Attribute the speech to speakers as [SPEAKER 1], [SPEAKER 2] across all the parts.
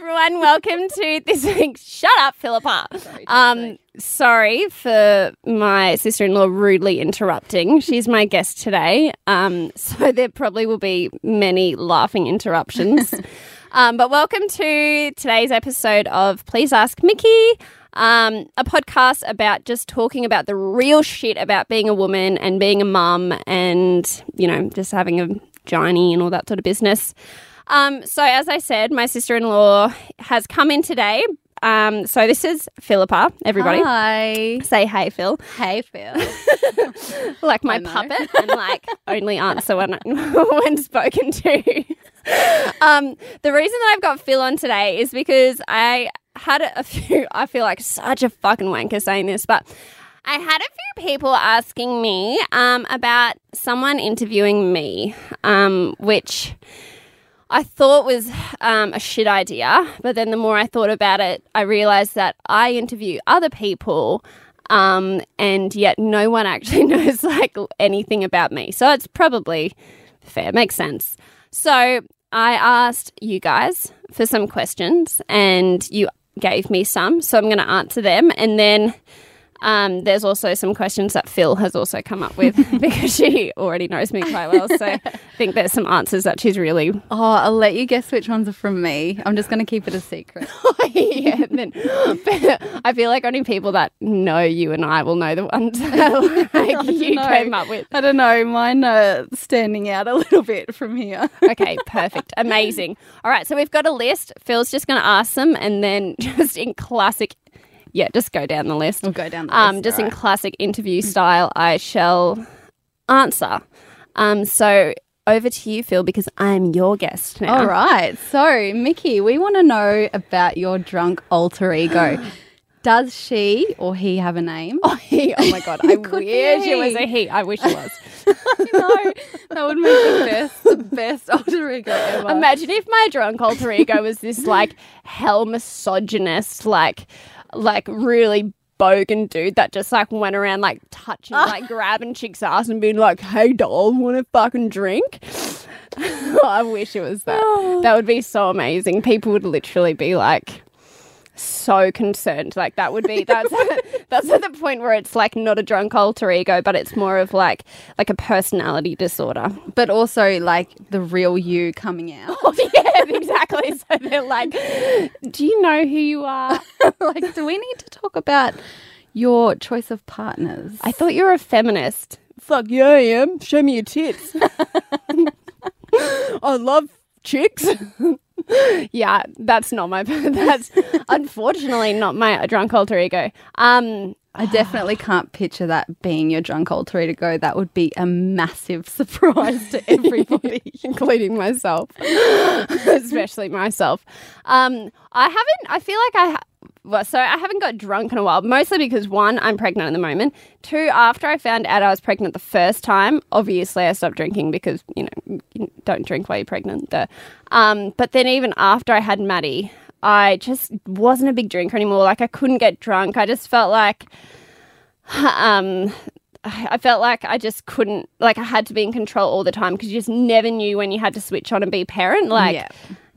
[SPEAKER 1] everyone. Welcome to this week's Shut Up, Philippa. Um, sorry for my sister in law rudely interrupting. She's my guest today. Um, so there probably will be many laughing interruptions. um, but welcome to today's episode of Please Ask Mickey. Um, a podcast about just talking about the real shit about being a woman and being a mum and, you know, just having a journey and all that sort of business. Um, so, as I said, my sister in law has come in today. Um, so, this is Philippa, everybody.
[SPEAKER 2] Hi.
[SPEAKER 1] Say hey, Phil.
[SPEAKER 2] Hey, Phil.
[SPEAKER 1] like my puppet and like only answer when, when spoken to. um, the reason that I've got Phil on today is because I had a few, I feel like such a fucking wanker saying this, but I had a few people asking me um, about someone interviewing me, um, which I thought was um, a shit idea. But then the more I thought about it, I realized that I interview other people. Um, and yet no one actually knows like anything about me. So it's probably fair, makes sense. So I asked you guys for some questions and you gave me some. So I'm going to answer them. And then um, there's also some questions that Phil has also come up with because she already knows me quite well. So I think there's some answers that she's really
[SPEAKER 2] Oh, I'll let you guess which ones are from me. I'm just going to keep it a secret.
[SPEAKER 1] yeah, then, but I feel like only people that know you and I will know the ones that like, you
[SPEAKER 2] know.
[SPEAKER 1] came up with.
[SPEAKER 2] I don't know. Mine are standing out a little bit from here.
[SPEAKER 1] Okay, perfect. Amazing. All right, so we've got a list. Phil's just going to ask them and then just in classic, yeah, just go down the list.
[SPEAKER 2] We'll go down the
[SPEAKER 1] Um,
[SPEAKER 2] list,
[SPEAKER 1] just
[SPEAKER 2] all
[SPEAKER 1] in
[SPEAKER 2] right.
[SPEAKER 1] classic interview style, I shall answer. Um, so over to you, Phil, because I'm your guest now.
[SPEAKER 2] All right. So, Mickey, we want to know about your drunk alter ego. Does she or he have a name?
[SPEAKER 1] Oh, he, oh my god! I wish it was a he. I wish it was.
[SPEAKER 2] no, that would make the best, the best alter ego ever.
[SPEAKER 1] Imagine if my drunk alter ego was this like hell misogynist, like like really bogan dude that just like went around like touching, ah. like grabbing chicks' ass and being like, "Hey, doll, want to fucking drink?" I wish it was that. Oh. That would be so amazing. People would literally be like so concerned. Like that would be that's that's at the point where it's like not a drunk alter ego, but it's more of like like a personality disorder.
[SPEAKER 2] but also like the real you coming out.
[SPEAKER 1] Oh, yeah, exactly. So they're like, "Do you know who you are?"
[SPEAKER 2] like, do we need to talk about your choice of partners?
[SPEAKER 1] I thought you were a feminist. Fuck yeah, I am. Show me your tits. I love chicks. yeah, that's not my. That's unfortunately not my drunk alter ego. Um,
[SPEAKER 2] I definitely can't picture that being your drunk alter ego. That would be a massive surprise to everybody.
[SPEAKER 1] including myself, especially myself. Um, I haven't. I feel like I. Well, so I haven't got drunk in a while, mostly because one, I'm pregnant at the moment. Two, after I found out I was pregnant the first time, obviously I stopped drinking because you know you don't drink while you're pregnant. Duh. Um, but then even after I had Maddie, I just wasn't a big drinker anymore. Like I couldn't get drunk. I just felt like um I felt like I just couldn't like I had to be in control all the time because you just never knew when you had to switch on and be parent like
[SPEAKER 2] Yeah.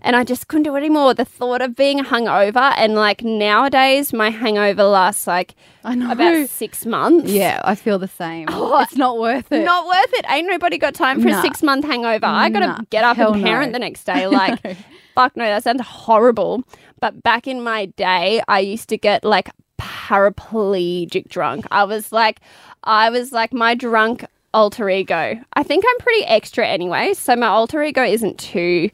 [SPEAKER 1] And I just couldn't do it anymore the thought of being hungover and like nowadays my hangover lasts like
[SPEAKER 2] I know.
[SPEAKER 1] about 6 months
[SPEAKER 2] yeah, I feel the same.
[SPEAKER 1] Oh,
[SPEAKER 2] it's not worth it.
[SPEAKER 1] not worth it ain't nobody got time for a 6 month hangover I got to
[SPEAKER 2] Nah.
[SPEAKER 1] get up
[SPEAKER 2] Hell
[SPEAKER 1] and
[SPEAKER 2] no.
[SPEAKER 1] parent the next day like fuck no that sounds horrible but back in my day I used to get like paraplegic drunk I was like I was like my drunk alter ego I think I'm pretty extra anyway so my alter ego isn't too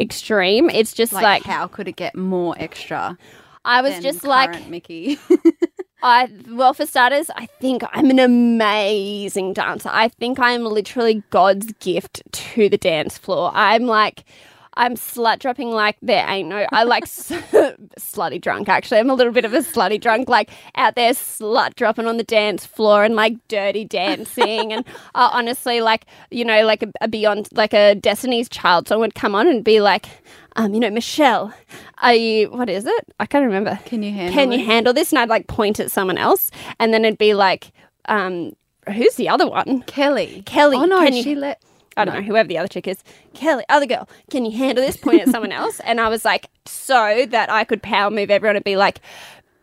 [SPEAKER 1] extreme it's just
[SPEAKER 2] like,
[SPEAKER 1] like,
[SPEAKER 2] how could it get more extra?
[SPEAKER 1] I was just like
[SPEAKER 2] Mickey.
[SPEAKER 1] I well, for starters, I think I'm an amazing dancer. I think I'm literally God's gift to the dance floor. I'm like, I'm slut dropping like there ain't no. I like s- slutty drunk. Actually, I'm a little bit of a slutty drunk, like out there slut dropping on the dance floor and like dirty dancing. and uh, honestly, like you know, like a, a Beyond, like a Destiny's Child song would come on and be like, um, you know, Michelle, are you? What is it? I can't remember.
[SPEAKER 2] Can you handle
[SPEAKER 1] Can you
[SPEAKER 2] it?
[SPEAKER 1] handle this? And I'd like point at someone else, and then it'd be like, um, who's the other one?
[SPEAKER 2] Kelly.
[SPEAKER 1] Kelly,
[SPEAKER 2] Oh no,
[SPEAKER 1] can you-
[SPEAKER 2] she let
[SPEAKER 1] I don't know, whoever the other chick is, Kelly, other girl, can you handle this? Point at someone else. And I was like, so that I could power move everyone and be like,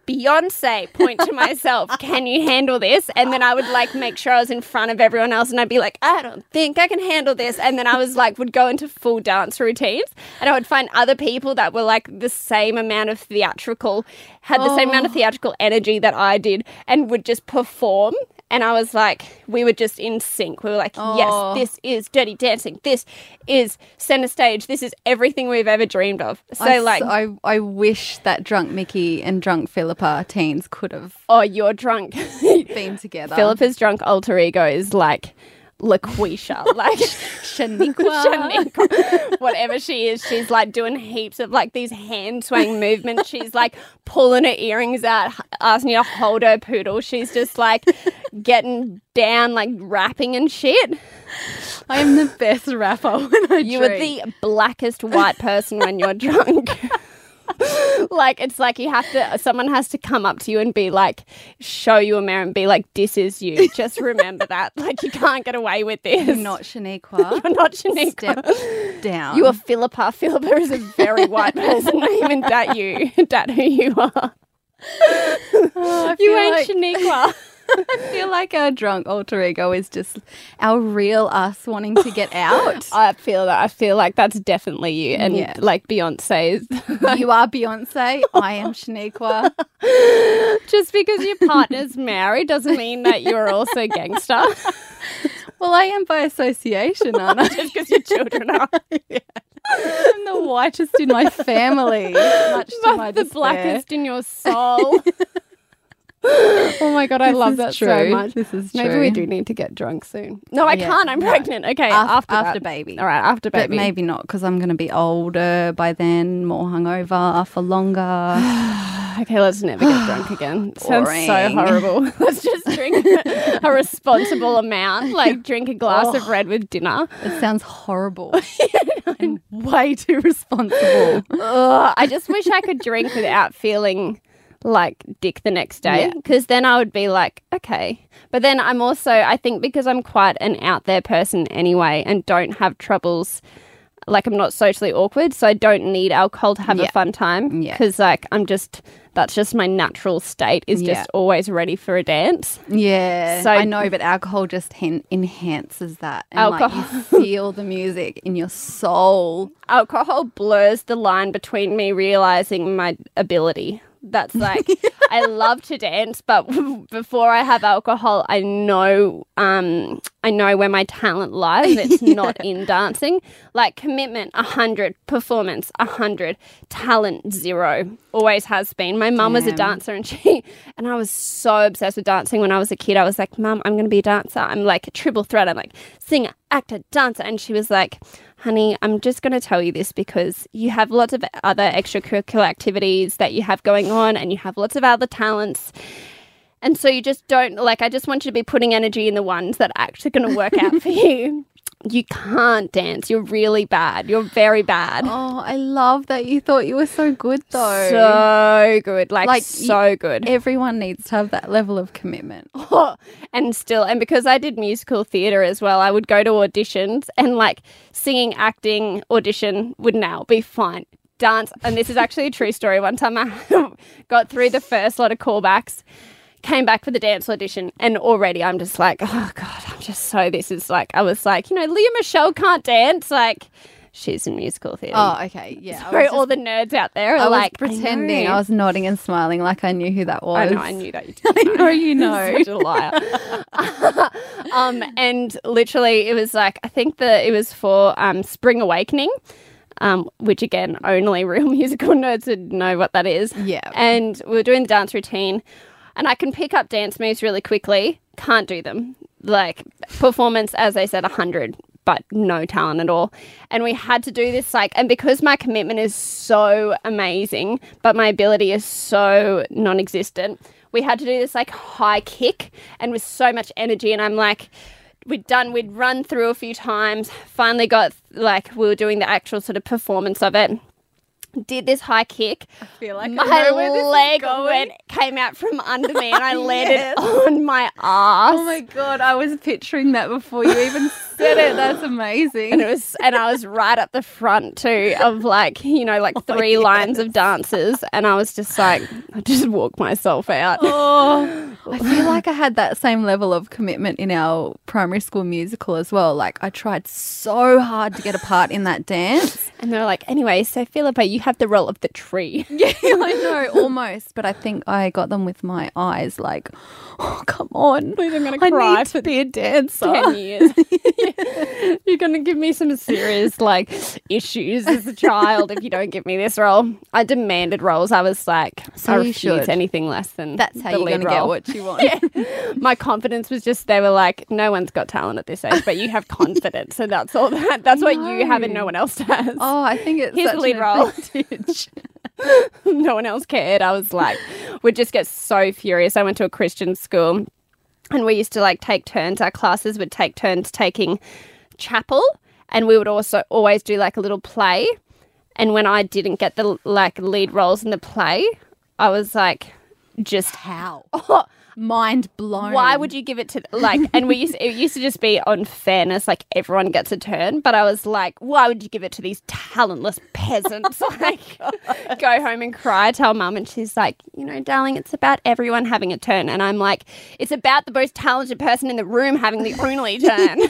[SPEAKER 1] Beyonce, point to myself, can you handle this? And then I would like make sure I was in front of everyone else and I'd be like, I don't think I can handle this. And then I was like, would go into full dance routines and I would find other people that were like the same amount of theatrical, had the same amount of oh. theatrical energy that I did and would just perform. And I was like, we were just in sync. We were like,
[SPEAKER 2] Oh.
[SPEAKER 1] yes, this is Dirty Dancing. This is center stage. This is everything we've ever dreamed of. So,
[SPEAKER 2] I,
[SPEAKER 1] like,
[SPEAKER 2] I, I wish that drunk Mickey and drunk Philippa teens could have
[SPEAKER 1] oh, you're drunk.
[SPEAKER 2] been together.
[SPEAKER 1] Philippa's drunk alter ego is like LaQuisha, like
[SPEAKER 2] Shaniqua.
[SPEAKER 1] Shaniqua, whatever she is. She's like doing heaps of like these hand swaying movements. She's like pulling her earrings out, asking you to hold her poodle. She's just like getting down, like rapping and shit.
[SPEAKER 2] I am the best rapper when I drink
[SPEAKER 1] You are the blackest white person when you're drunk. Like it's like you have to someone has to come up to you and be like show you a mirror and be like this is you. Just remember that. Like you can't get away with this.
[SPEAKER 2] You're not Shaniqua.
[SPEAKER 1] You're not Shaniqua.
[SPEAKER 2] Step down.
[SPEAKER 1] you are Philippa. Philippa is a very white person. Not even that you. That who you are.
[SPEAKER 2] Oh,
[SPEAKER 1] you ain't
[SPEAKER 2] like-
[SPEAKER 1] Shaniqua
[SPEAKER 2] I feel like our drunk alter ego is just our real us wanting to get out.
[SPEAKER 1] I feel that I feel like that's definitely you and
[SPEAKER 2] Yeah.
[SPEAKER 1] like Beyonce's
[SPEAKER 2] you are Beyonce. I am Shaniqua.
[SPEAKER 1] just because your partner's married doesn't mean that you're also gangster
[SPEAKER 2] Well, I am by association, aren't I?
[SPEAKER 1] just because your children are
[SPEAKER 2] I'm the whitest in my family. Much to my
[SPEAKER 1] the
[SPEAKER 2] despair.
[SPEAKER 1] blackest in your soul. oh my god, I
[SPEAKER 2] This
[SPEAKER 1] love that
[SPEAKER 2] true.
[SPEAKER 1] so much.
[SPEAKER 2] This is
[SPEAKER 1] Maybe we do need to get drunk soon. No, I
[SPEAKER 2] Yeah,
[SPEAKER 1] can't. I'm pregnant. Okay,
[SPEAKER 2] Af-
[SPEAKER 1] after
[SPEAKER 2] after
[SPEAKER 1] that.
[SPEAKER 2] baby.
[SPEAKER 1] All right, after baby.
[SPEAKER 2] But maybe not because I'm going to be older by then, more hungover for longer.
[SPEAKER 1] Okay, let's never get drunk again. Sounds so horrible. let's just drink a responsible amount, like drink a glass of oh. red with dinner.
[SPEAKER 2] It sounds horrible. and way too responsible.
[SPEAKER 1] Ugh, I just wish I could drink without feeling like dick the next day
[SPEAKER 2] Yeah.
[SPEAKER 1] because then I would be like, okay. But then I'm also, I think because I'm quite an out there person anyway and don't have troubles, like I'm not socially awkward, so I don't need alcohol to have a fun time
[SPEAKER 2] Yeah.
[SPEAKER 1] because like I'm just, that's just my natural state is
[SPEAKER 2] Yeah.
[SPEAKER 1] just always ready for a dance.
[SPEAKER 2] Yeah,
[SPEAKER 1] So-
[SPEAKER 2] I know, but alcohol just hen- enhances that. And Like,
[SPEAKER 1] Alcohol.
[SPEAKER 2] you feel the music in your soul.
[SPEAKER 1] alcohol blurs the line between me realizing my ability. That's like I love to dance, but before I have alcohol, I know um I know where my talent lies. It's not in dancing. Like commitment, a hundred, performance, a hundred, talent, zero. Always has been. My mum was a dancer, and she and I was so obsessed with dancing when I was a kid. I was like, "Mum, I'm going to be a dancer. I'm like a triple threat. I'm like singer, actor, dancer." And she was like, honey, I'm just going to tell you this because you have lots of other extracurricular activities that you have going on and you have lots of other talents. And so you just don't, like, I just want you to be putting energy in the ones that are actually going to work out for you. You can't dance. You're really bad. You're very bad.
[SPEAKER 2] Oh, I love that you thought you were so good, though.
[SPEAKER 1] So good. Like,
[SPEAKER 2] Like,
[SPEAKER 1] so good.
[SPEAKER 2] Everyone needs to have that level of commitment.
[SPEAKER 1] and still and because I did musical theater as well, I would go to auditions and like singing, acting, audition would now be fine. Dance, and this is actually a true story. One time I got through the first lot of callbacks, came back for the dance audition, and already I'm just like, oh god, just so. This is like, I was like, you know, Lea Michele can't dance. Like, she's in musical theater.
[SPEAKER 2] Oh, okay. Yeah. I
[SPEAKER 1] Sorry,
[SPEAKER 2] was,
[SPEAKER 1] all the nerds out there are
[SPEAKER 2] I was
[SPEAKER 1] like
[SPEAKER 2] pretending.
[SPEAKER 1] know.
[SPEAKER 2] I, was nodding and smiling like I knew who that was.
[SPEAKER 1] I know, I knew that you did.
[SPEAKER 2] I know you know.
[SPEAKER 1] Such a liar. um, and literally, it was like I think that it was for um, Spring Awakening, um, which again, only real musical nerds would know what that is.
[SPEAKER 2] Yeah.
[SPEAKER 1] And we were doing the dance routine, and I can pick up dance moves really quickly. Can't do them. Like performance, as I said, hundred. But no talent at all. And we had to do this like, and because my commitment is so amazing, but my ability is so non existent, we had to do this like high kick and with so much energy. And I'm like, we'd done, we'd run through a few times, finally got like, we were doing the actual sort of performance of it. Did this high kick.
[SPEAKER 2] I feel like
[SPEAKER 1] My leg went, came out from under me and I landed
[SPEAKER 2] Yes.
[SPEAKER 1] on my ass.
[SPEAKER 2] Oh my god, I was picturing that before you even said it. That's amazing.
[SPEAKER 1] and it was and I was right up the front too of like you know like oh, three lines of dancers and I was just like I just walked myself out.
[SPEAKER 2] Oh, I feel like I had that same level of commitment in our primary school musical as well. Like I tried so hard to get a part in that dance.
[SPEAKER 1] And they're like, anyway, so Philippa, you have the role of the tree.
[SPEAKER 2] Yeah, I know, almost. But I think I got them with my eyes. Like, oh, come on,
[SPEAKER 1] Please, I'm gonna
[SPEAKER 2] I
[SPEAKER 1] cry
[SPEAKER 2] need
[SPEAKER 1] for
[SPEAKER 2] to be a dancer.
[SPEAKER 1] ten years. You're gonna give me some serious like issues as a child if you don't give me this role. I demanded roles. I was like,
[SPEAKER 2] So
[SPEAKER 1] I
[SPEAKER 2] you
[SPEAKER 1] refuse anything less than
[SPEAKER 2] That's how you're going to get what you want.
[SPEAKER 1] my confidence was just they were like, no one's got talent at this age, but you have confidence, so that's all that. That's what you have and no one else has.
[SPEAKER 2] Oh, I think it's
[SPEAKER 1] Here's
[SPEAKER 2] such
[SPEAKER 1] lead role.
[SPEAKER 2] Advantage.
[SPEAKER 1] no one else cared. I was like, would just get so furious. I went to a Christian school and we used to like take turns. Our classes would take turns taking chapel and we would also always do like a little play. And when I didn't get the like lead roles in the play, I was like, just
[SPEAKER 2] How?
[SPEAKER 1] oh,
[SPEAKER 2] Mind blown.
[SPEAKER 1] why would you give it to like and we used it used to just be on fairness like everyone gets a turn but i was like why would you give it to these talentless peasants oh like go home and cry tell mum and she's like you know darling it's about everyone having a turn and i'm like it's about the most talented person in the room having the only turn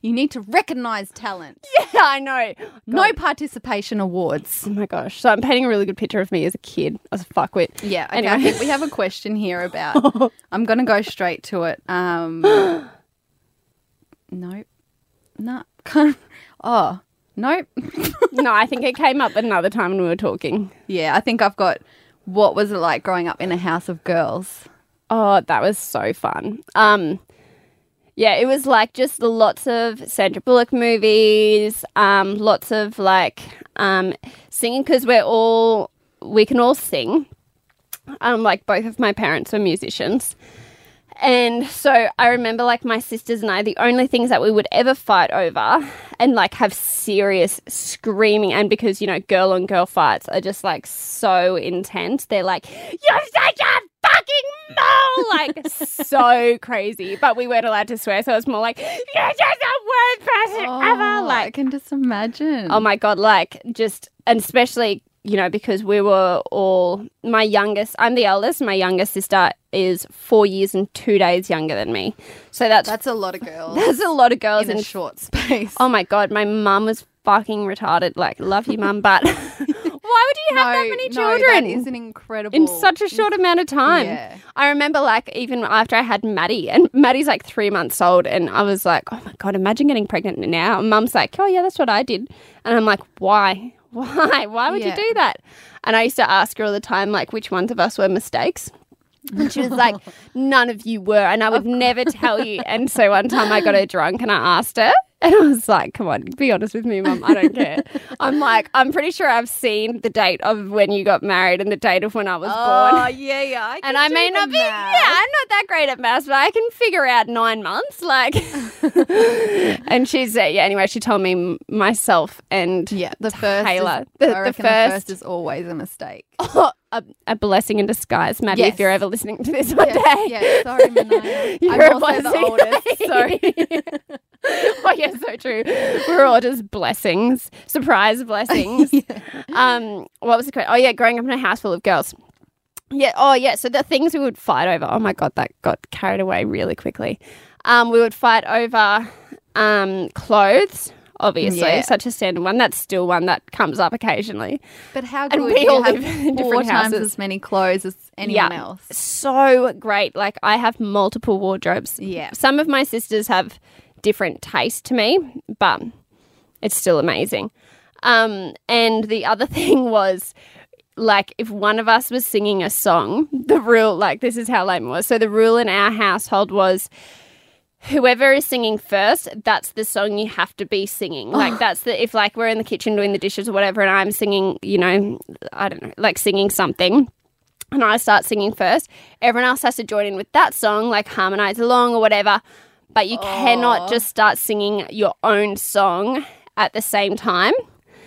[SPEAKER 2] You need to recognize talent.
[SPEAKER 1] yeah i know
[SPEAKER 2] No participation awards.
[SPEAKER 1] oh my gosh so i'm painting a really good picture of me as a kid as a fuckwit
[SPEAKER 2] Yeah, okay.
[SPEAKER 1] Anyway.
[SPEAKER 2] I think we have a question here about. I'm going to go straight to it. Um, nope. No. Can't. Oh, nope.
[SPEAKER 1] no i think it came up another time when we were talking
[SPEAKER 2] yeah, I think I've got. What was it like growing up in a house of girls?
[SPEAKER 1] Oh, that was so fun. Um, yeah, it was like just lots of Sandra Bullock movies, um, lots of like um, singing because we're all we can all sing. Um, like both of my parents were musicians. And so I remember like my sisters and I, the only things that we would ever fight over and like have serious screaming, and because, you know, girl on girl fights are just like so intense. They're like, You're such a fucking mole! Like so crazy. But we weren't allowed to swear, so it's more like, You're just the worst person ever. Like I
[SPEAKER 2] can just imagine.
[SPEAKER 1] Oh my god, like just and especially, you know, because we were all my youngest I'm the eldest, my youngest sister is four years and two days younger than me. So that's that's,
[SPEAKER 2] a lot of girls That's
[SPEAKER 1] a lot of girls
[SPEAKER 2] in
[SPEAKER 1] and
[SPEAKER 2] a short space.
[SPEAKER 1] Oh my god, my mum was fucking retarded. Like, love you, mum, but why would you have that many
[SPEAKER 2] No,
[SPEAKER 1] children?
[SPEAKER 2] that is an incredible.
[SPEAKER 1] in such a short amount of time.
[SPEAKER 2] Yeah.
[SPEAKER 1] I remember like even after I had Maddie, and Maddie's like three months old, and I was like, oh my god, imagine getting pregnant now. And Mum's like, oh yeah, that's what I did, and I'm like, why, why, why would
[SPEAKER 2] Yeah.
[SPEAKER 1] you do that? And I used to ask her all the time, like, which ones of us were mistakes. And she was like, none of you were. And I would never tell you. And so one time I got her drunk and I asked her. And I was like, come on, be honest with me, mum. I don't care. I'm like, I'm pretty sure I've seen the date of when you got married and the date of when I was
[SPEAKER 2] Oh
[SPEAKER 1] born.
[SPEAKER 2] Oh, yeah, yeah. I
[SPEAKER 1] And I may not be, yeah, I'm not that great at maths, but I can figure out nine months. Like, and she's, uh, yeah, anyway, she told me myself and
[SPEAKER 2] Yeah, the first.
[SPEAKER 1] Taylor.
[SPEAKER 2] Is,
[SPEAKER 1] The- the first-
[SPEAKER 2] first is always a mistake.
[SPEAKER 1] a, a blessing in disguise, Maddie, if you're ever listening to this one
[SPEAKER 2] Yeah,
[SPEAKER 1] day.
[SPEAKER 2] yeah, sorry, Manaya.
[SPEAKER 1] You're
[SPEAKER 2] I'm
[SPEAKER 1] a
[SPEAKER 2] the
[SPEAKER 1] blessing.
[SPEAKER 2] oldest. Sorry.
[SPEAKER 1] oh yeah, so true. We're all just blessings, surprise blessings. Um, what was the question? Oh yeah, growing up in a house full of girls. Yeah. Oh yeah. So the things we would fight over. Oh my god, that got carried away really quickly. Um, we would fight over um clothes. Obviously,
[SPEAKER 2] Yeah.
[SPEAKER 1] such a standard one. That's still one that comes up occasionally.
[SPEAKER 2] But how good
[SPEAKER 1] we
[SPEAKER 2] you
[SPEAKER 1] all
[SPEAKER 2] have
[SPEAKER 1] live in
[SPEAKER 2] four
[SPEAKER 1] different
[SPEAKER 2] times
[SPEAKER 1] houses.
[SPEAKER 2] as many clothes as anyone else.
[SPEAKER 1] So great. Like I have multiple wardrobes.
[SPEAKER 2] Yeah.
[SPEAKER 1] Some of my sisters have different taste to me, but it's still amazing. Um, and the other thing was like if one of us was singing a song, the rule like this is how lame was. So the rule in our household was whoever is singing first, that's the song you have to be singing. Like that's the if like we're in the kitchen doing the dishes or whatever and I'm singing, you know, I don't know, like singing something and I start singing first, everyone else has to join in with that song, like harmonize along or whatever. But you cannot just start singing your own song at the same time.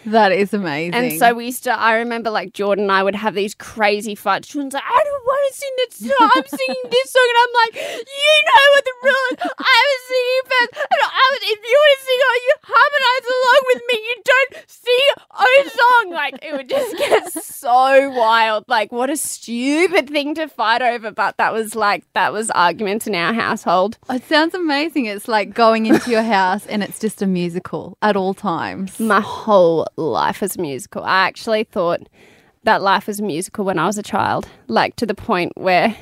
[SPEAKER 2] That is amazing.
[SPEAKER 1] And so we used to, I remember like Jordan and I would have these crazy fights. Jordan's like, I don't want to sing that song. I'm singing this song. And I'm like, you know what the rule is. I was singing first. And I was, if you want to sing it, you harmonize along with me. You don't sing own song. Like, it would just get so wild. Like, what a stupid thing to fight over. But that was like, that was arguments in our household.
[SPEAKER 2] it sounds amazing. It's like going into your house and it's just a musical at all times.
[SPEAKER 1] my whole life as a musical. I actually thought that life was a musical when I was a child, like to the point where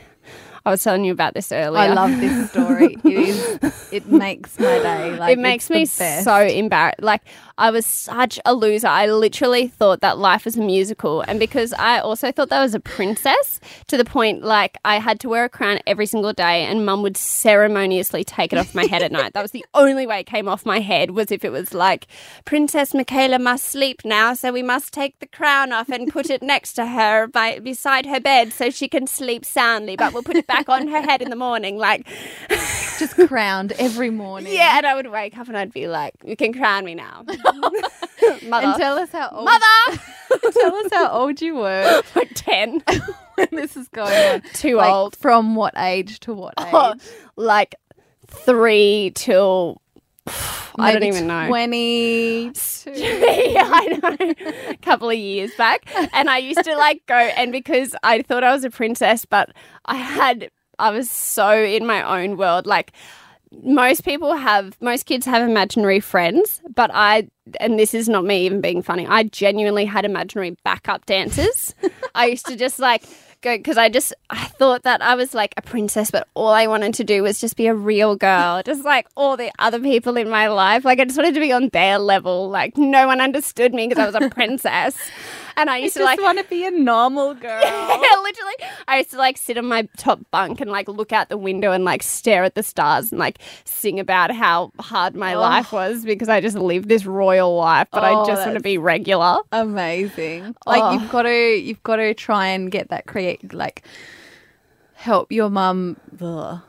[SPEAKER 1] I was telling you about this earlier.
[SPEAKER 2] I love this story. It is. It makes my day. Like
[SPEAKER 1] it makes me
[SPEAKER 2] best.
[SPEAKER 1] so embarrassed. Like I was such a loser. I literally thought that life was a musical, and because I also thought that I was a princess, to the point like I had to wear a crown every single day, and Mum would ceremoniously take it off my head at night. That was the only way it came off my head was if it was like Princess Michaela must sleep now, so we must take the crown off and put it next to her by beside her bed so she can sleep soundly. But we'll put it back on her head in the morning, like.
[SPEAKER 2] just crowned every morning.
[SPEAKER 1] Yeah, and I would wake up and I'd be like, "You can crown me now, mother."
[SPEAKER 2] And tell us how old.
[SPEAKER 1] mother,
[SPEAKER 2] tell us how old you were
[SPEAKER 1] like ten,
[SPEAKER 2] when this is going on.
[SPEAKER 1] too
[SPEAKER 2] Like,
[SPEAKER 1] old,
[SPEAKER 2] From what age to what oh, age?
[SPEAKER 1] like three till I don't even know.
[SPEAKER 2] Twenty.
[SPEAKER 1] yeah, I know. A couple of years back. And I used to like go and because I thought I was a princess, but I had I was so in my own world. Like most people have most kids have imaginary friends, but I and this is not me even being funny. I genuinely had imaginary backup dancers. I used to just like go because I just I thought that I was like a princess, but all I wanted to do was just be a real girl, just like all the other people in my life. Like I just wanted to be on their level. Like no one understood me because I was a princess, and I used to
[SPEAKER 2] just
[SPEAKER 1] like.
[SPEAKER 2] want to be a normal girl.
[SPEAKER 1] Yeah, literally. I used to like sit on my top bunk and like look out the window and like stare at the stars and like sing about how hard my oh. life was because I just lived this royal life, but I
[SPEAKER 2] Oh,
[SPEAKER 1] just want to be regular.
[SPEAKER 2] Amazing. Like
[SPEAKER 1] Oh.
[SPEAKER 2] you've got to you've got to try and get that create like help your mum ugh.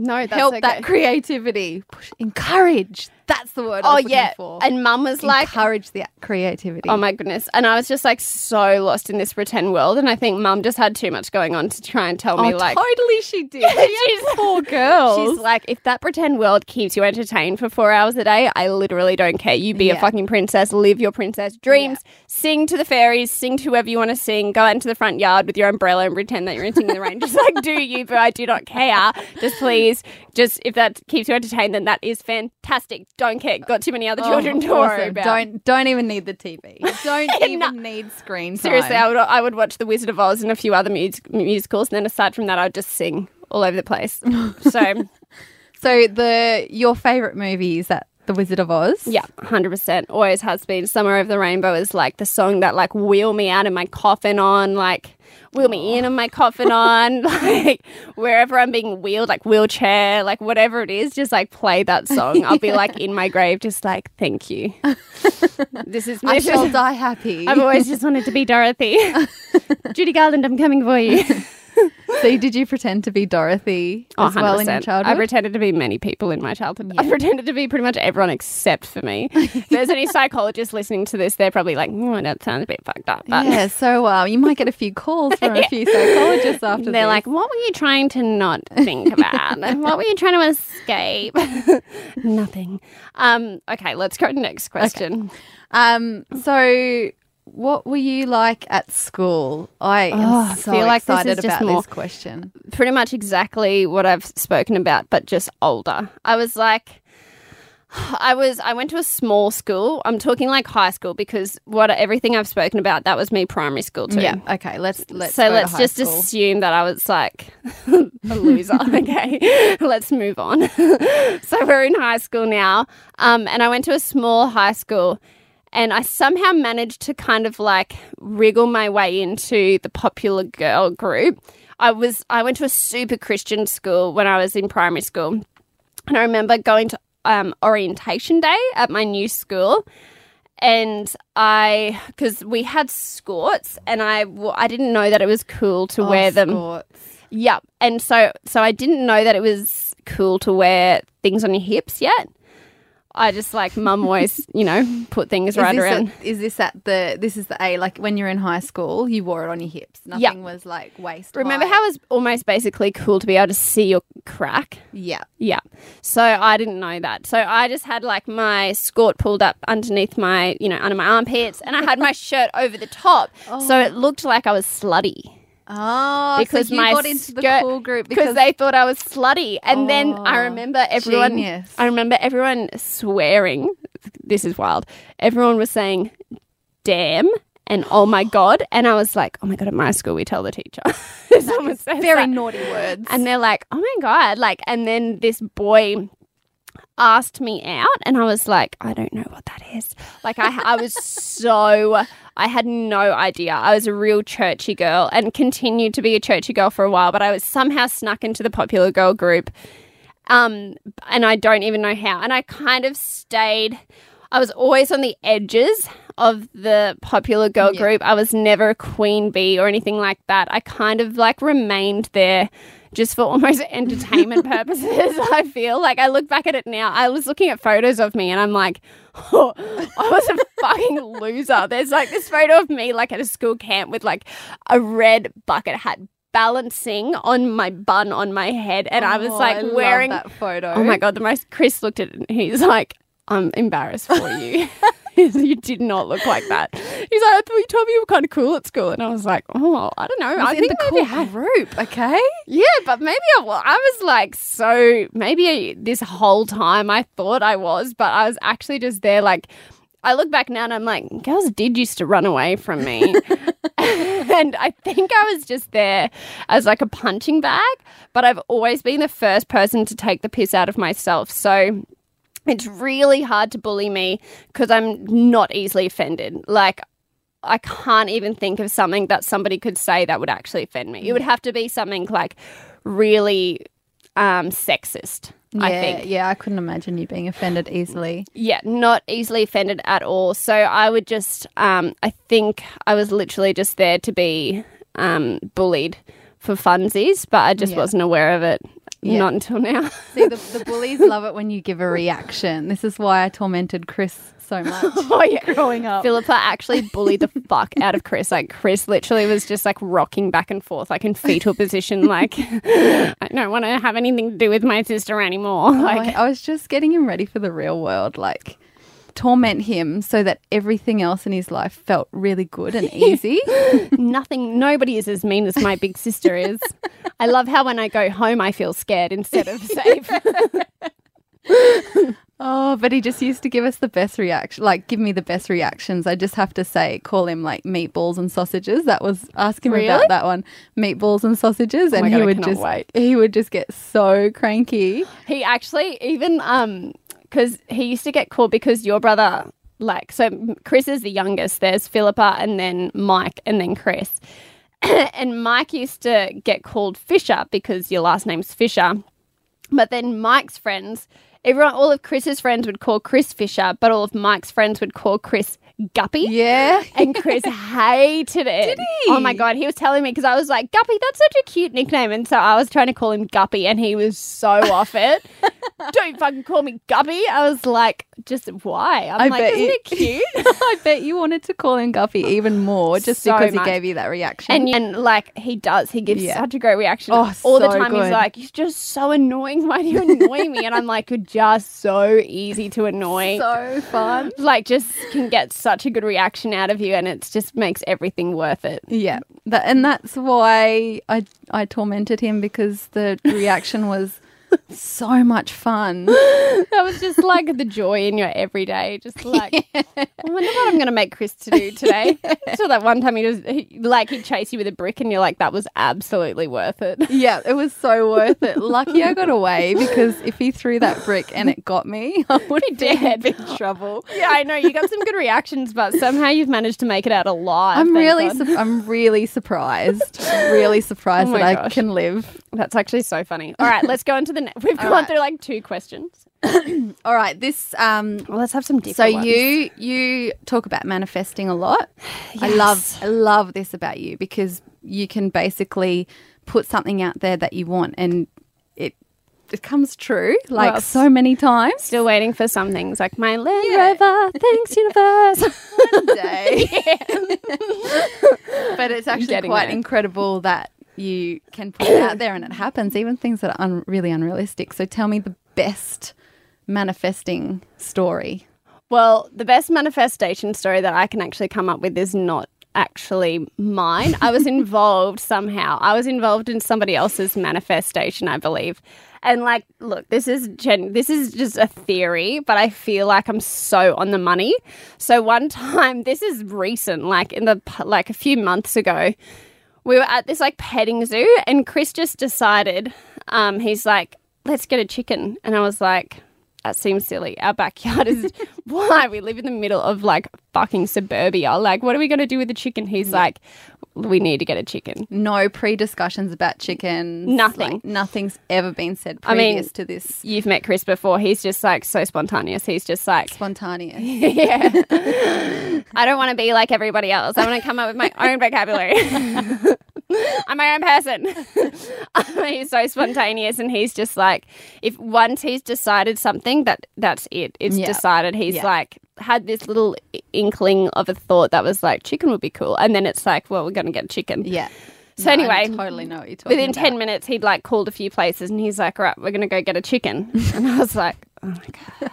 [SPEAKER 1] No, that's
[SPEAKER 2] help
[SPEAKER 1] okay.
[SPEAKER 2] that creativity. Push, encourage. That's the word I
[SPEAKER 1] Oh
[SPEAKER 2] was
[SPEAKER 1] yeah,
[SPEAKER 2] for.
[SPEAKER 1] and Mum was like,
[SPEAKER 2] encourage the creativity.
[SPEAKER 1] "Oh my goodness!" And I was just like so lost in this pretend world, and I think Mum just had too much going on to try and tell me
[SPEAKER 2] Oh,
[SPEAKER 1] like.
[SPEAKER 2] totally she did.
[SPEAKER 1] She's-
[SPEAKER 2] poor girls.
[SPEAKER 1] She's like, if that pretend world keeps you entertained for four hours a day, I literally don't care. You be a fucking princess, live your princess dreams, sing to the fairies, sing to whoever you want to sing, go out into the front yard with your umbrella and pretend that you're Singing in the Rain. Just like do you, but I do not care. Just please, just if that keeps you entertained, then that is fantastic. Don't care. Got too many other oh, children
[SPEAKER 2] Oh,
[SPEAKER 1] to worry
[SPEAKER 2] awesome.
[SPEAKER 1] about.
[SPEAKER 2] Don't don't even need the TV. Don't even
[SPEAKER 1] No.
[SPEAKER 2] need screen time.
[SPEAKER 1] Seriously, I would I would watch The Wizard of Oz and a few other mus- musicals, and then aside from that, I'd just sing all over the place. So.
[SPEAKER 2] so the your favorite movie is that The Wizard of Oz?
[SPEAKER 1] Yeah, hundred percent. Always has been. Somewhere Over the Rainbow is like the song that like wheel me out of my coffin on, like wheel me in on my coffin on, like wherever I'm being wheeled, like wheelchair, like whatever it is, just like play that song. I'll be like in my grave, just like thank you. this is
[SPEAKER 2] I
[SPEAKER 1] this
[SPEAKER 2] shall die happy.
[SPEAKER 1] I've always just wanted to be Dorothy. Judy Garland, I'm coming for you.
[SPEAKER 2] so did you pretend to be Dorothy
[SPEAKER 1] Oh,
[SPEAKER 2] as well in your childhood?
[SPEAKER 1] I pretended to be many people in my childhood. I pretended to be pretty much everyone except for me. if there's any psychologists listening to this, they're probably like, oh, that sounds a bit fucked up. But
[SPEAKER 2] yeah, so uh, you might get a few calls from a few psychologists after
[SPEAKER 1] they're
[SPEAKER 2] this.
[SPEAKER 1] like, what were you trying to not think about? what were you trying to escape? Nothing. Um, okay, let's go to the next question.
[SPEAKER 2] um, so what were you like at school? I
[SPEAKER 1] Oh,
[SPEAKER 2] so
[SPEAKER 1] feel like this
[SPEAKER 2] excited
[SPEAKER 1] is just
[SPEAKER 2] about
[SPEAKER 1] more-
[SPEAKER 2] this question.
[SPEAKER 1] Pretty much exactly what I've spoken about, but just older. I was like, I was I went to a small school. I'm talking like high school because what everything I've spoken about that was me primary school too.
[SPEAKER 2] Yeah. Okay. Let's let's
[SPEAKER 1] so let's just
[SPEAKER 2] school.
[SPEAKER 1] assume that I was like a loser. okay, let's move on. so we're in high school now, um, and I went to a small high school, and I somehow managed to kind of like wriggle my way into the popular girl group. I was I went to a super Christian school when I was in primary school, and I remember going to um, orientation day at my new school and I because we had skirts and I I didn't know that it was cool to
[SPEAKER 2] Oh,
[SPEAKER 1] wear them. Yep. And so so I didn't know that it was cool to wear things on your hips yet. I just like mum always, you know, put things right
[SPEAKER 2] is this
[SPEAKER 1] around.
[SPEAKER 2] At, is this at the? This is the A. Like when you're in high school, you wore it on your hips. Nothing
[SPEAKER 1] Yeah.
[SPEAKER 2] was like waist.
[SPEAKER 1] Remember
[SPEAKER 2] high.
[SPEAKER 1] how it was almost basically cool to be able to see your crack?
[SPEAKER 2] Yeah.
[SPEAKER 1] Yeah. So I didn't know that. So I just had like my skirt pulled up underneath my, you know, under my armpits and I had my shirt over the top. So oh. it looked like I was slutty.
[SPEAKER 2] Oh,
[SPEAKER 1] Because
[SPEAKER 2] so you
[SPEAKER 1] my
[SPEAKER 2] got into the cool group
[SPEAKER 1] because they thought I was slutty. And then I
[SPEAKER 2] Oh,
[SPEAKER 1] remember everyone
[SPEAKER 2] genius.
[SPEAKER 1] I remember everyone swearing. This is wild. Everyone was saying damn and oh my god and I was like, "Oh my god, at my school we tell the teacher." Someone says
[SPEAKER 2] very
[SPEAKER 1] that.
[SPEAKER 2] naughty words.
[SPEAKER 1] And they're like, "Oh my god!" Like, and then this boy asked me out, and I was like, "I don't know what that is." Like, I I was so I had no idea. I was a real churchy girl, and continued to be a churchy girl for a while. But I was somehow snuck into the popular girl group, um, and I don't even know how. And I kind of stayed. I was always on the edges of the popular girl
[SPEAKER 2] Yeah.
[SPEAKER 1] group. I was never a queen bee or anything like that. I kind of like remained there just for almost entertainment purposes. I feel like I look back at it now. I was looking at photos of me and I'm like, oh, I was a fucking loser. There's like this photo of me like at a school camp with like a red bucket hat balancing on my bun on my head and I was
[SPEAKER 2] Oh,
[SPEAKER 1] like
[SPEAKER 2] I
[SPEAKER 1] wearing
[SPEAKER 2] that photo.
[SPEAKER 1] Oh my god, the most Chris looked at it and he's like, I'm embarrassed for you. you did not look like that. He's like, I thought you told me you were kind of cool at school. And I was like, oh, I don't know. I
[SPEAKER 2] I in
[SPEAKER 1] think
[SPEAKER 2] the
[SPEAKER 1] maybe
[SPEAKER 2] cool group. Okay.
[SPEAKER 1] Yeah, but maybe I, well, I was like, so maybe this whole time I thought I was, but I was actually just there like, I look back now and I'm like, girls did used to run away from me. and I think I was just there as like a punching bag, but I've always been the first person to take the piss out of myself. So it's really hard to bully me because I'm not easily offended. Like, I can't even think of something that somebody could say that would actually offend me. It would have to be something like really um, sexist, I
[SPEAKER 2] Yeah,
[SPEAKER 1] think.
[SPEAKER 2] yeah, I couldn't imagine you being offended easily.
[SPEAKER 1] Yeah, not easily offended at all. So I would just, um, I think I was literally just there to be um, bullied for funsies, but I just
[SPEAKER 2] Yeah.
[SPEAKER 1] wasn't aware of it.
[SPEAKER 2] Yeah.
[SPEAKER 1] Not until now.
[SPEAKER 2] See, the, the bullies love it when you give a reaction. This is why I tormented Chris so much
[SPEAKER 1] oh, yeah.
[SPEAKER 2] growing up.
[SPEAKER 1] Philippa actually bullied the fuck out of Chris. Like Chris literally was just like rocking back and forth, like in fetal position. Like I don't want to have anything to do with my sister anymore.
[SPEAKER 2] Oh,
[SPEAKER 1] Like
[SPEAKER 2] I was just getting him ready for the real world, like torment him so that everything else in his life felt really good and easy.
[SPEAKER 1] nothing, nobody is as mean as my big sister is. I love how when I go home, I feel scared instead of safe.
[SPEAKER 2] oh, but he just used to give us the best reaction, like give me the best reactions. I just have to say, call him like meatballs and sausages. That was ask him
[SPEAKER 1] Really?
[SPEAKER 2] about that one, meatballs and sausages, and
[SPEAKER 1] my
[SPEAKER 2] he would just
[SPEAKER 1] wait.
[SPEAKER 2] he would just get so cranky.
[SPEAKER 1] He actually even um because he used to get called because your brother like so Chris is the youngest. There's Philippa and then Mike and then Chris. and Mike used to get called Fisher because your last name's Fisher. But then Mike's friends, everyone, all of Chris's friends would call Chris Fisher, but all of Mike's friends would call Chris Guppy.
[SPEAKER 2] Yeah,
[SPEAKER 1] And Chris hated it.
[SPEAKER 2] Did he?
[SPEAKER 1] Oh my god, he was telling me because I was like, Guppy, that's such a cute nickname, and so I was trying to call him Guppy, and he was so off it. Don't fucking call me Guppy. I was like, just why? I'm
[SPEAKER 2] I
[SPEAKER 1] like,
[SPEAKER 2] bet
[SPEAKER 1] isn't
[SPEAKER 2] you-
[SPEAKER 1] it cute?
[SPEAKER 2] I bet you wanted to call him Guppy even more just
[SPEAKER 1] So
[SPEAKER 2] because
[SPEAKER 1] much.
[SPEAKER 2] he gave you that reaction.
[SPEAKER 1] And, and like he does, he gives
[SPEAKER 2] Yeah.
[SPEAKER 1] such a great reaction.
[SPEAKER 2] Oh,
[SPEAKER 1] All the
[SPEAKER 2] so
[SPEAKER 1] time he's like, "You're just so annoying. Why do you annoy me?" And I'm like, "You're just so easy to annoy."
[SPEAKER 2] so fun.
[SPEAKER 1] like, just can get such a good reaction out of you, and it just makes everything worth it.
[SPEAKER 2] Yeah, and that's why I I tormented him because the reaction was so much fun.
[SPEAKER 1] That was just like the joy in your everyday. Just like, I wonder what I'm going to make Chris to do today. so that one time he was he, like, he'd chase you with a brick, and you're like, that was absolutely worth it.
[SPEAKER 2] Yeah, it was so worth it. Lucky I got away because if he threw that brick and it got me, I would
[SPEAKER 1] He
[SPEAKER 2] be in big trouble.
[SPEAKER 1] Yeah, I know you got some good reactions, but somehow you've managed to make it out alive.
[SPEAKER 2] I'm really, su- I'm really surprised. Really surprised
[SPEAKER 1] Oh
[SPEAKER 2] that
[SPEAKER 1] my
[SPEAKER 2] I can live.
[SPEAKER 1] That's actually so funny. All right, let's go into the. Ne- We've gone
[SPEAKER 2] right.
[SPEAKER 1] through like two questions.
[SPEAKER 2] All right, this um,
[SPEAKER 1] Well, let's have some
[SPEAKER 2] So
[SPEAKER 1] different. ones.
[SPEAKER 2] you you talk about manifesting a lot. I love I love this about you because you can basically put something out there that you want and it it comes true like
[SPEAKER 1] Well,
[SPEAKER 2] so many times.
[SPEAKER 1] Still waiting for some things like my Land
[SPEAKER 2] Yeah.
[SPEAKER 1] Rover. Thanks, universe.
[SPEAKER 2] One day. but it's actually quite
[SPEAKER 1] there.
[SPEAKER 2] incredible that you can put it out there and it happens, even things that are un- really unrealistic. So tell me the best manifesting story.
[SPEAKER 1] Well, the best manifestation story that I can actually come up with is not actually mine. I was involved somehow. I was involved in somebody else's manifestation, I believe. And like, look, this is gen- this is just a theory, but I feel like I'm so on the money. So one time, this is recent, like in the like a few months ago, we were at this like petting zoo, and Chris just decided, um, he's like, let's get a chicken, and I was like. That seems silly. Our backyard is why we live in the middle of like fucking suburbia. Like, what are we going to do with the chicken? He's like, we need to get a chicken.
[SPEAKER 2] No pre discussions about chicken.
[SPEAKER 1] Nothing.
[SPEAKER 2] Like, nothing's ever been said
[SPEAKER 1] I mean-
[SPEAKER 2] previous to this.
[SPEAKER 1] You've met Chris before. He's just like so spontaneous. He's just like,
[SPEAKER 2] Spontaneous.
[SPEAKER 1] yeah. I don't want to be like everybody else. I want to come up with my own vocabulary. I'm my own person. he's so spontaneous, and he's just like, if once he's decided something, that that's it. It's
[SPEAKER 2] Yeah.
[SPEAKER 1] decided. He's
[SPEAKER 2] Yeah.
[SPEAKER 1] like had this little inkling of a thought that was like, chicken would be cool, and then it's like, well, we're gonna get chicken.
[SPEAKER 2] Yeah.
[SPEAKER 1] So
[SPEAKER 2] No, I
[SPEAKER 1] anyway,
[SPEAKER 2] totally know what you're talking
[SPEAKER 1] Within
[SPEAKER 2] about.
[SPEAKER 1] 10 minutes, he'd like called a few places and he's like, right, we're going to go get a chicken. and I was like, oh my God.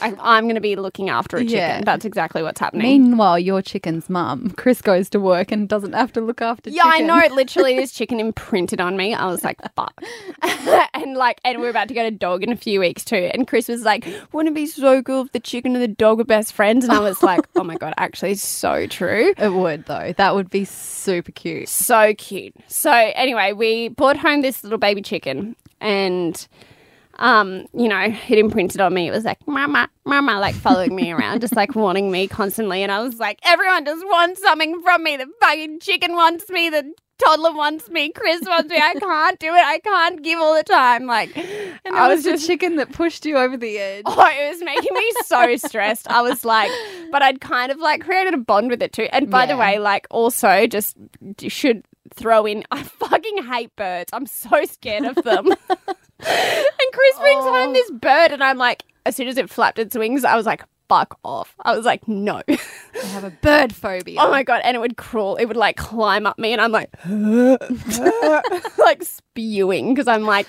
[SPEAKER 1] I, I'm going to be looking after a chicken.
[SPEAKER 2] Yeah.
[SPEAKER 1] That's exactly what's happening.
[SPEAKER 2] Meanwhile, your chicken's mum, Chris goes to work and doesn't have to look after
[SPEAKER 1] yeah, I
[SPEAKER 2] chicken.
[SPEAKER 1] know. Literally, this chicken imprinted on me. I was like, fuck. and like, and we're about to get a dog in a few weeks too. And Chris was like, wouldn't it be so cool if the chicken and the dog were best friends? And I was like, oh my God, actually, so true.
[SPEAKER 2] It would, though. That would be super cute.
[SPEAKER 1] so cute. So anyway, we brought home this little baby chicken and um, you know, it imprinted on me. It was like mama, mama, like following me around, just like wanting me constantly. And I was like, everyone just wants something from me. The fucking chicken wants me, the toddler wants me, Chris wants me. I can't do it. I can't give all the time. Like
[SPEAKER 2] And
[SPEAKER 1] I was
[SPEAKER 2] was the
[SPEAKER 1] just
[SPEAKER 2] chicken that pushed you over the edge.
[SPEAKER 1] Oh, it was making me so stressed. I was like, but I'd kind of like created a bond with it too. And by the way, like also just should throw in, I fucking hate birds. I'm so scared of them. and Chris brings
[SPEAKER 2] Oh.
[SPEAKER 1] home this bird, and I'm like, as soon as it flapped its wings, I was like, fuck off. I was like, no.
[SPEAKER 2] I have a bird phobia.
[SPEAKER 1] Oh my god! And it would crawl. It would like climb up me, and I'm like, like spewing because I'm like,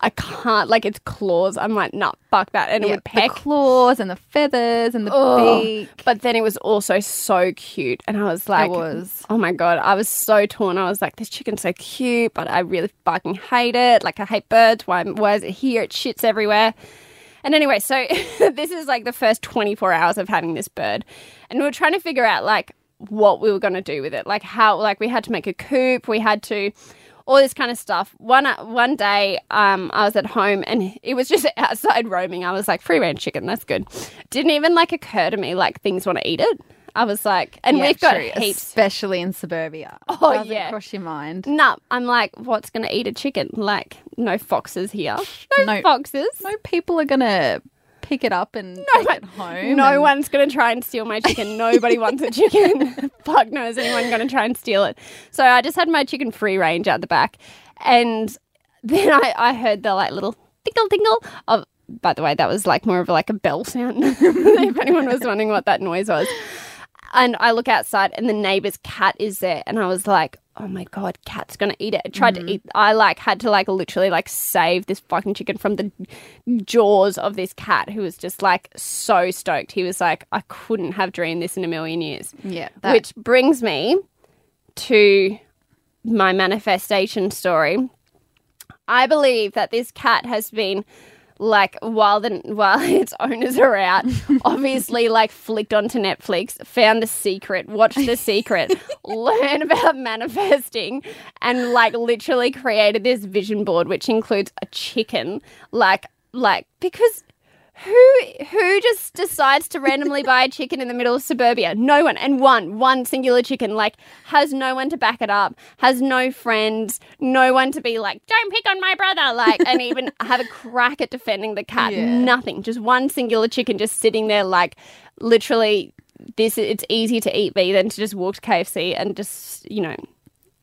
[SPEAKER 1] I can't. Like its claws. I'm like, nah, fuck that. And it
[SPEAKER 2] Yeah,
[SPEAKER 1] would peck.
[SPEAKER 2] the claws and the feathers and the
[SPEAKER 1] Ugh.
[SPEAKER 2] beak.
[SPEAKER 1] But then it was also so cute, and I was like,
[SPEAKER 2] was.
[SPEAKER 1] oh my god, I was so torn. I was like, this chicken's so cute, but I really fucking hate it. Like I hate birds. Why? Why is it here? It shits everywhere. And anyway, so this is like the first 24 hours of having this bird, and we were trying to figure out like what we were going to do with it, like how, like we had to make a coop, we had to. All this kind of stuff. One one day, um, I was at home and it was just outside roaming. I was like, free range chicken, that's good. Didn't even like occur to me like things want to eat it. I was like, and
[SPEAKER 2] Yeah,
[SPEAKER 1] we've got
[SPEAKER 2] true,
[SPEAKER 1] heaps.
[SPEAKER 2] especially in suburbia.
[SPEAKER 1] Oh,
[SPEAKER 2] Doesn't
[SPEAKER 1] yeah.
[SPEAKER 2] cross your mind.
[SPEAKER 1] No, I'm like, what's going to eat a chicken? Like, no foxes here. No,
[SPEAKER 2] No-
[SPEAKER 1] foxes.
[SPEAKER 2] No people are gonna pick it up and take it home.
[SPEAKER 1] No
[SPEAKER 2] and-
[SPEAKER 1] one's going to try and steal my chicken. Nobody wants a chicken. Fuck no, is anyone going to try and steal it? So I just had my chicken free range out the back. And then I, I heard the like little tinkle tinkle of, by the way, that was like more of like a bell sound. if anyone was wondering what that noise was. And I look outside and the neighbor's cat is there. And I was like, oh my God, cat's going to eat it. I tried to mm-hmm. eat, I like had to like literally like save this fucking chicken from the jaws of this cat who was just like so stoked. He was like, I couldn't have dreamed this in a million years.
[SPEAKER 2] Yeah, that,
[SPEAKER 1] Which brings me to my manifestation story. I believe that this cat has been like while the while its owners are out, obviously like flicked onto Netflix, found the secret, watched the secret, learn about manifesting, and like literally created this vision board which includes a chicken, like like because who who just decides to randomly buy a chicken in the middle of suburbia? No one. And one, one singular chicken, like has no one to back it up, has no friends, no one to be like, don't pick on my brother, like, and even have a crack at defending the cat.
[SPEAKER 2] Yeah.
[SPEAKER 1] Nothing. Just one singular chicken just sitting there, like literally. This it's easier to eat B than to just walk to KFC and just you know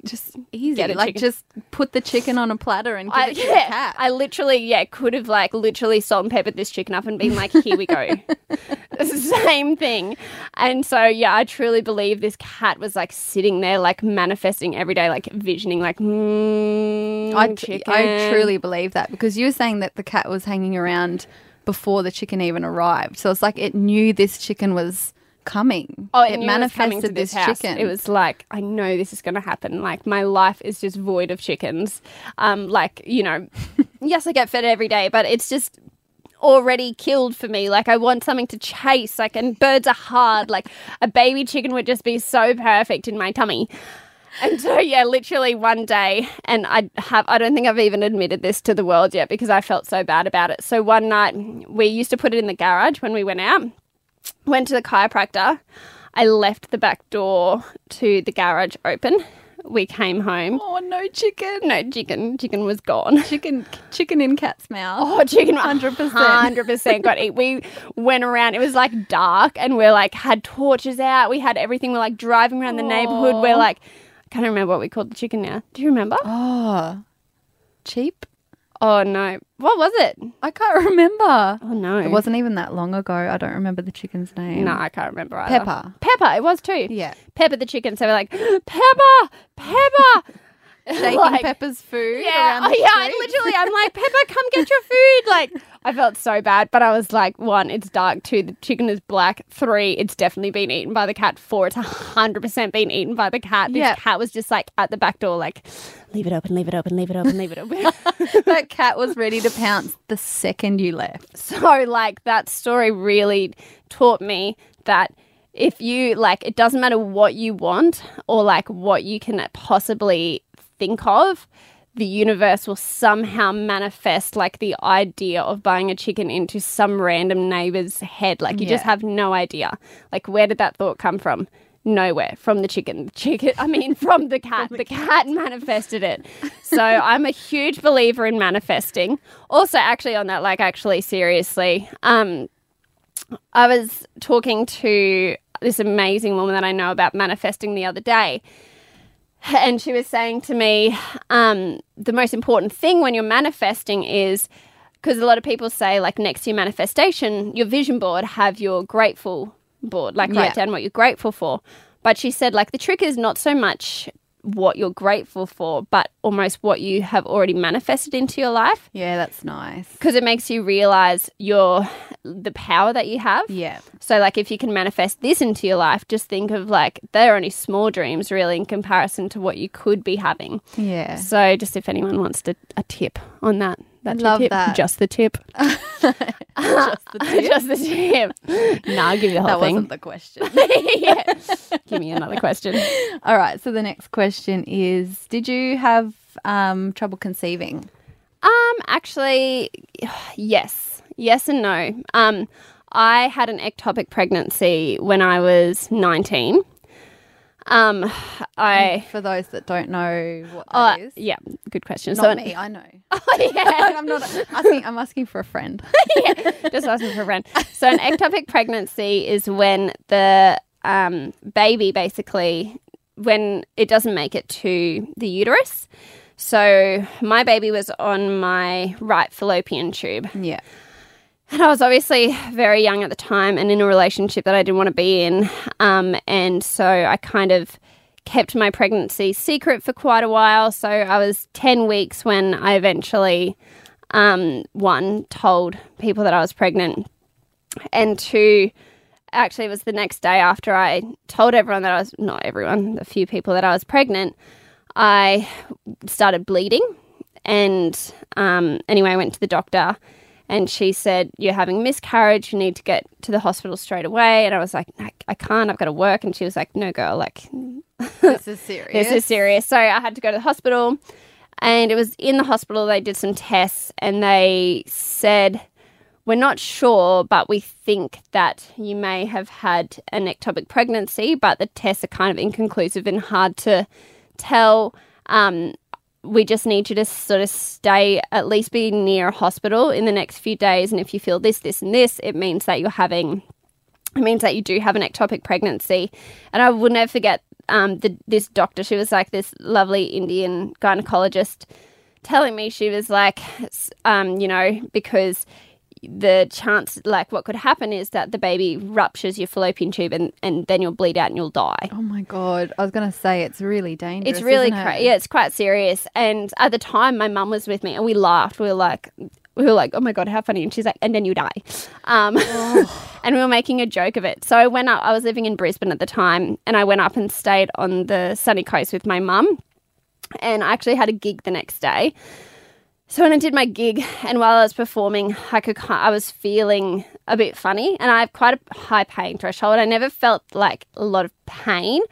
[SPEAKER 2] Just easy. Like
[SPEAKER 1] chicken.
[SPEAKER 2] just put the chicken on a platter and give
[SPEAKER 1] I,
[SPEAKER 2] it to the cat.
[SPEAKER 1] I literally, yeah, could have like literally salt and peppered this chicken up and been like, here we go. Same thing. And so, yeah, I truly believe this cat was like sitting there, like manifesting every day, like visioning, like, mmm,
[SPEAKER 2] I,
[SPEAKER 1] chicken.
[SPEAKER 2] I truly believe that because you were saying that the cat was hanging around before the chicken even arrived. So it's like it knew this chicken was coming.
[SPEAKER 1] Oh,
[SPEAKER 2] it
[SPEAKER 1] was
[SPEAKER 2] manifested
[SPEAKER 1] to
[SPEAKER 2] this,
[SPEAKER 1] house.
[SPEAKER 2] chicken.
[SPEAKER 1] It was like, I know this is going to happen. Like, my life is just void of chickens. Um, like, you know, yes, I get fed every day, but it's just already killed for me. Like, I want something to chase. Like, and birds are hard. Like, a baby chicken would just be so perfect in my tummy. And so, yeah, literally one day, and I have, I don't think I've even admitted this to the world yet because I felt so bad about it. So, one night, we used to put it in the garage when we went out went to the chiropractor. I left the back door to the garage open. We came home.
[SPEAKER 2] oh no, chicken!
[SPEAKER 1] No chicken. Chicken was gone.
[SPEAKER 2] Chicken, chicken in cat's mouth.
[SPEAKER 1] Oh, chicken,
[SPEAKER 2] 100%.
[SPEAKER 1] hundred percent got eat. We went around. It was like dark, and we're like had torches out. We had everything. We're like driving around the neighborhood. We're like, I can't remember what we called the chicken now. Do you remember?
[SPEAKER 2] Oh, cheap.
[SPEAKER 1] Oh no, what was it?
[SPEAKER 2] I can't remember.
[SPEAKER 1] Oh no,
[SPEAKER 2] It wasn't even that long ago. I don't remember the chicken's name.
[SPEAKER 1] No, I can't remember either.
[SPEAKER 2] Pepper.
[SPEAKER 1] Pepper. It was too.
[SPEAKER 2] Yeah.
[SPEAKER 1] Pepper the chicken. So we're like, Pepper, Pepper.
[SPEAKER 2] Shaking
[SPEAKER 1] Like-
[SPEAKER 2] Pepper's food.
[SPEAKER 1] Yeah,
[SPEAKER 2] around
[SPEAKER 1] oh
[SPEAKER 2] the
[SPEAKER 1] yeah. I literally, I'm like, Pepper, come get your food. Like, I felt so bad, but I was like, one, it's dark. Two, the chicken is black. Three, it's definitely been eaten by the cat. Four, it's hundred percent been eaten by the cat. This
[SPEAKER 2] Yeah.
[SPEAKER 1] cat was just like at the back door, like, leave it open, leave it open, leave it open, leave it open.
[SPEAKER 2] that cat was ready to pounce the second you left.
[SPEAKER 1] so, like, that story really taught me that. If you like, it doesn't matter what you want or like what you can possibly think of, the universe will somehow manifest like the idea of buying a chicken into some random neighbor's head. Like you just have no idea. Like where did that thought come from? Nowhere. From the chicken. The chicken I mean from the cat. the, cat manifested it. So I'm a huge believer in manifesting. Also actually on that, like actually seriously, um I was talking to this amazing woman that I know about manifesting the other day. And she was saying to me, um, the most important thing when you're manifesting is because a lot of people say, like, next to your manifestation, your vision board, have your grateful board, like,
[SPEAKER 2] Yeah.
[SPEAKER 1] write down what you're grateful for. But she said, like, the trick is not so much what you're grateful for, but almost what you have already manifested into your life
[SPEAKER 2] Yeah, that's nice.
[SPEAKER 1] because it makes you realize your the power that you have.
[SPEAKER 2] Yeah.
[SPEAKER 1] So, like, if you can manifest this into your life, just think of like they're only small dreams, really, in comparison to what you could be having.
[SPEAKER 2] Yeah.
[SPEAKER 1] So, just if anyone wants to, a tip on that, that's your
[SPEAKER 2] love
[SPEAKER 1] tip.
[SPEAKER 2] that.
[SPEAKER 1] Just the tip.
[SPEAKER 2] Just the tip.
[SPEAKER 1] just the tip. I'll give you the whole
[SPEAKER 2] that
[SPEAKER 1] thing.
[SPEAKER 2] wasn't the question.
[SPEAKER 1] Give me another question.
[SPEAKER 2] All right. So the next question is Did you have um, trouble conceiving?
[SPEAKER 1] Um, actually, yes, yes and no. Um, I had an ectopic pregnancy when I was nineteen. Um, I
[SPEAKER 2] For those that don't know what that is.
[SPEAKER 1] yeah, good question.
[SPEAKER 2] Not
[SPEAKER 1] so
[SPEAKER 2] me, I know.
[SPEAKER 1] Oh, yeah,
[SPEAKER 2] I'm not asking. I'm asking for a friend.
[SPEAKER 1] just asking for a friend. So an ectopic pregnancy is when the um, baby basically when it doesn't make it to the uterus. So my baby was on my right fallopian tube.
[SPEAKER 2] Yeah.
[SPEAKER 1] And I was obviously very young at the time and in a relationship that I didn't want to be in. Um, and so I kind of kept my pregnancy secret for quite a while. So I was 10 weeks when I eventually, um, one, told people that I was pregnant. And two, actually, it was the next day after I told everyone that I was, not everyone, a few people that I was pregnant, I started bleeding. And um, anyway, I went to the doctor and she said, You're having miscarriage. You need to get to the hospital straight away. And I was like, I, I can't. I've got to work. And she was like, No, girl, like,
[SPEAKER 2] This is serious.
[SPEAKER 1] this is serious. So I had to go to the hospital. And it was in the hospital, they did some tests and they said, We're not sure, but we think that you may have had an ectopic pregnancy, but the tests are kind of inconclusive and hard to tell. Um, we just need you to sort of stay, at least be near a hospital in the next few days. And if you feel this, this, and this, it means that you're having, it means that you do have an ectopic pregnancy. And I will never forget um, the, this doctor, she was like this lovely Indian gynecologist, telling me she was like, um, you know, because the chance, like, what could happen is that the baby ruptures your fallopian tube and, and then you'll bleed out and you'll die.
[SPEAKER 2] Oh my god! I was gonna say it's really dangerous.
[SPEAKER 1] It's really
[SPEAKER 2] isn't it?
[SPEAKER 1] yeah, it's quite serious. And at the time, my mum was with me, and we laughed. We were like, we were like, oh my god, how funny! And she's like, and then you die. Um, and we were making a joke of it. So I went up. I was living in Brisbane at the time, and I went up and stayed on the sunny coast with my mum. And I actually had a gig the next day. So when I did my gig, and while I was performing, I could I was feeling a bit funny, and I have quite a high pain threshold. I never felt like a lot of pain,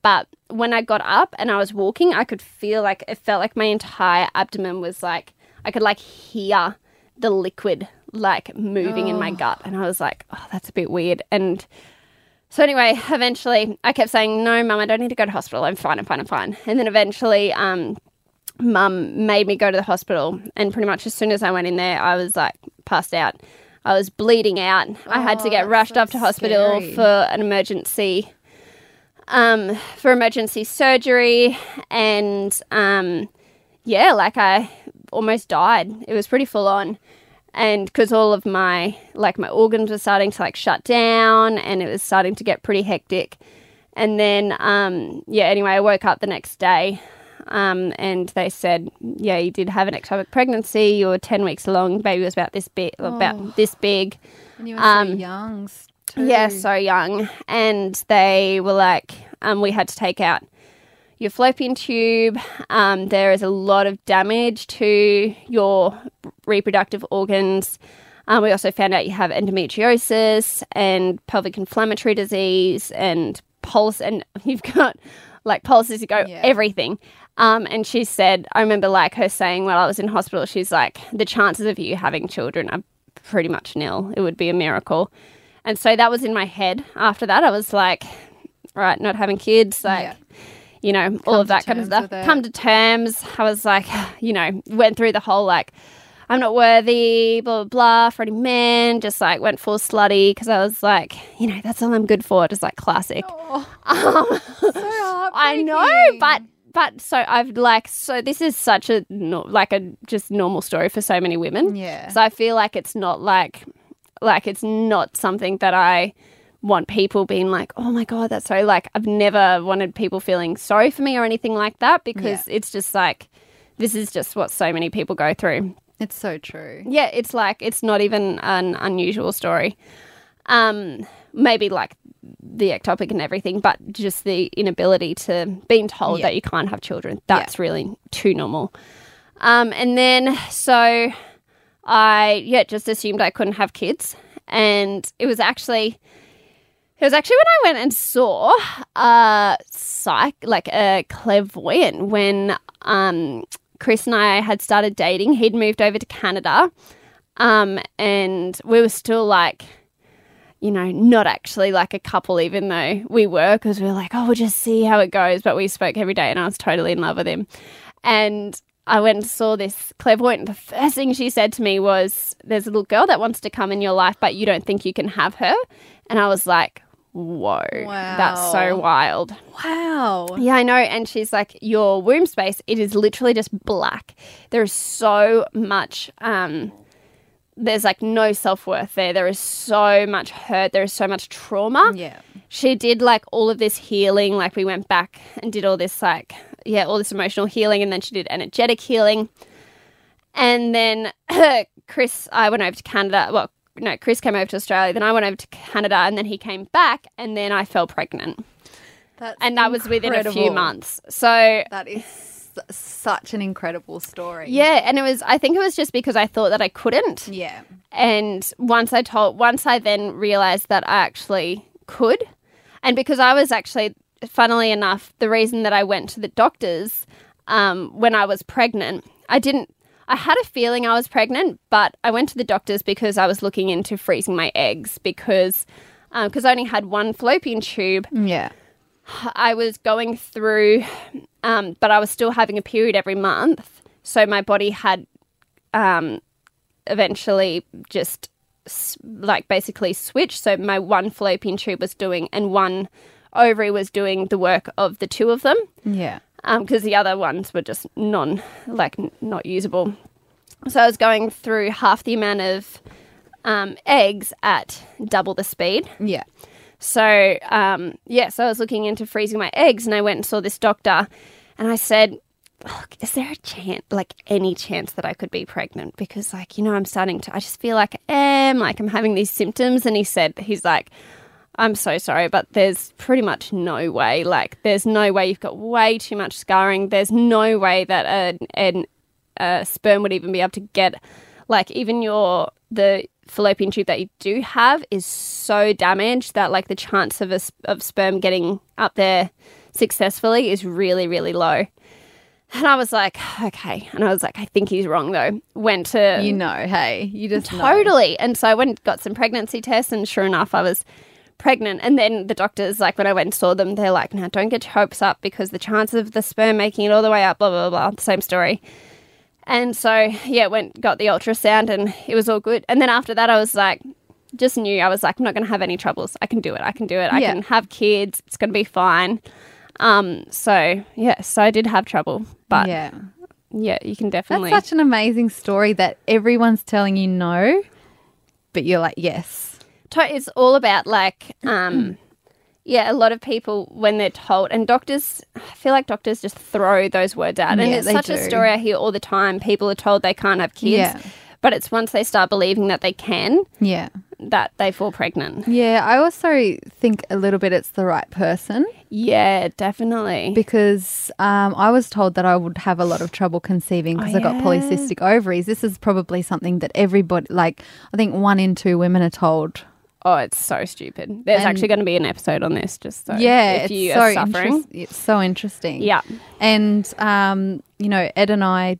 [SPEAKER 1] but when I got up and I was walking, I could feel like it felt like my entire abdomen was like I could like hear the liquid like moving in my gut, and I was like, oh, that's a bit weird. And so anyway, eventually, I kept saying, "No, mum, I don't need to go to hospital. I'm fine. I'm fine. I'm fine." And then eventually, um, mum made me go to the hospital, and pretty much as soon as I went in there, I was like passed out. I was bleeding out. I had to
[SPEAKER 2] Oh,
[SPEAKER 1] get rushed
[SPEAKER 2] so
[SPEAKER 1] off to hospital
[SPEAKER 2] scary.
[SPEAKER 1] for an emergency, um, for emergency surgery, and um, yeah, like I almost died. It was pretty full on. And because all of my like my organs were starting to like shut down, and it was starting to get pretty hectic. And then, um, yeah. Anyway, I woke up the next day, um, and they said, "Yeah, you did have an ectopic pregnancy. You were ten weeks along. Baby was about this big, about this big.
[SPEAKER 2] And you were so
[SPEAKER 1] Um,
[SPEAKER 2] young. Too.
[SPEAKER 1] Yeah, so young. And they were like, um, we had to take out your fallopian tube. Um, there is a lot of damage to your reproductive organs. Um, we also found out you have endometriosis and pelvic inflammatory disease and pulse, and you've got like pulses, you go
[SPEAKER 2] Yeah.
[SPEAKER 1] everything. Um, and she said, I remember like her saying while I was in hospital, she's like, the chances of you having children are pretty much nil. It would be a miracle. And so that was in my head. After that, I was like, right, not having kids, like,
[SPEAKER 2] Yeah.
[SPEAKER 1] you know, all of that kind of stuff. Come to terms. I was like, you know, went through the whole like, I'm not worthy, blah, blah, blah, for any man. Just like went full slutty because I was like, you know, that's all I'm good for. Just like classic.
[SPEAKER 2] Oh,
[SPEAKER 1] Um,
[SPEAKER 2] so
[SPEAKER 1] I know, but but so I've like so this is such a like a just normal story for so many women.
[SPEAKER 2] Yeah.
[SPEAKER 1] So I feel like it's not like like it's not something that I want people being like, "Oh my god, that's so like I've never wanted people feeling sorry for me or anything like that because it's just like this is just what so many people go through.
[SPEAKER 2] It's so true.
[SPEAKER 1] Yeah, it's like it's not even an unusual story. Um, maybe like the ectopic and everything, but just the inability to being told
[SPEAKER 2] Yeah.
[SPEAKER 1] that you can't have children. That's really too normal. Um, and then so I yeah just assumed I couldn't have kids, and it was actually it was actually when I went and saw a psych like a clairvoyant when um Chris and I had started dating. He'd moved over to Canada, um, and we were still like you know, not actually like a couple, even though we were, because we were like, oh, we'll just see how it goes. But we spoke every day, and I was totally in love with him. And I went and saw this clairvoyant. The first thing she said to me was, There's a little girl that wants to come in your life, but you don't think you can have her. And I was like, Whoa, that's so wild.
[SPEAKER 2] Wow.
[SPEAKER 1] Yeah, I know. And she's like, Your womb space, it is literally just black. There is so much um, there's like no self worth there. There is so much hurt. There is so much trauma.
[SPEAKER 2] Yeah.
[SPEAKER 1] She did like all of this healing. Like we went back and did all this like yeah, all this emotional healing, and then she did energetic healing. And then Chris, I went over to Canada. Well, no, Chris came over to Australia. Then I went over to Canada, and then he came back, and then I fell pregnant,
[SPEAKER 2] That's
[SPEAKER 1] and that was within a few months. So
[SPEAKER 2] That is such an incredible story.
[SPEAKER 1] yeah, and it was. I think it was just because I thought that I couldn't.
[SPEAKER 2] Yeah.
[SPEAKER 1] And once I told, once I then realized that I actually could, and because I was actually, funnily enough, the reason that I went to the doctors um, when I was pregnant, I didn't. I had a feeling I was pregnant, but I went to the doctors because I was looking into freezing my eggs because because I only had one fallopian tube.
[SPEAKER 2] Yeah.
[SPEAKER 1] I was going through, um, but I was still having a period every month. So my body had um, eventually just s- like basically switched. So my one fallopian tube was doing, and one ovary was doing the work of the two of them
[SPEAKER 2] Yeah.
[SPEAKER 1] because the other ones were just non, like n- not usable. So I was going through half the amount of um, eggs at double the speed.
[SPEAKER 2] Yeah.
[SPEAKER 1] So um, yeah, so I was looking into freezing my eggs, and I went and saw this doctor, and I said, "Look, is there a chance, like any chance that I could be pregnant? Because like you know, I'm starting to, I just feel like I am, like I'm having these symptoms." And he said, he's like. I'm so sorry, but there's pretty much no way. Like, there's no way you've got way too much scarring. There's no way that a, an a sperm would even be able to get, like, even your the fallopian tube that you do have is so damaged that like the chance of a of sperm getting up there successfully is really really low. And I was like, okay. And I was like, I think he's wrong though. Went to
[SPEAKER 2] You know, hey, you just know.
[SPEAKER 1] Totally. And so I went got some pregnancy tests, and sure enough, I was pregnant. And then the doctors, like when I went and saw them, they're like, now don't get your hopes up because the chance of the sperm making it all the way up, blah, blah, blah, blah. Same story. And so, yeah, went, got the ultrasound, and it was all good. And then after that, I was like, just knew I was like, I'm not going to have any troubles. I can do it. I can do it. I
[SPEAKER 2] Yeah.
[SPEAKER 1] can have kids. It's going to be fine. Um, so yeah, so I did have trouble, but yeah,
[SPEAKER 2] yeah.
[SPEAKER 1] you can definitely.
[SPEAKER 2] That's such an amazing story that everyone's telling you no, but you're like, yes.
[SPEAKER 1] to- it's all about like um yeah a lot of people when they're told and doctors i feel like doctors just throw those words out and
[SPEAKER 2] Yeah,
[SPEAKER 1] it's such a story i hear all the time people are told they can't have kids
[SPEAKER 2] Yeah.
[SPEAKER 1] but it's once they start believing that they can
[SPEAKER 2] Yeah.
[SPEAKER 1] that they fall pregnant
[SPEAKER 2] Yeah. I also think a little bit it's the right person
[SPEAKER 1] yeah definitely
[SPEAKER 2] because um, I was told that I would have a lot of trouble conceiving because
[SPEAKER 1] Oh,
[SPEAKER 2] I got
[SPEAKER 1] yeah.
[SPEAKER 2] polycystic ovaries. This is probably something that everybody, like, I think one in two women are told.
[SPEAKER 1] Oh it's so stupid there's
[SPEAKER 2] And-
[SPEAKER 1] actually going to be an episode on this just so
[SPEAKER 2] yeah.
[SPEAKER 1] if
[SPEAKER 2] it's
[SPEAKER 1] you
[SPEAKER 2] so
[SPEAKER 1] are suffering
[SPEAKER 2] interest- It's so interesting.
[SPEAKER 1] yeah
[SPEAKER 2] And, um, you know, Ed and I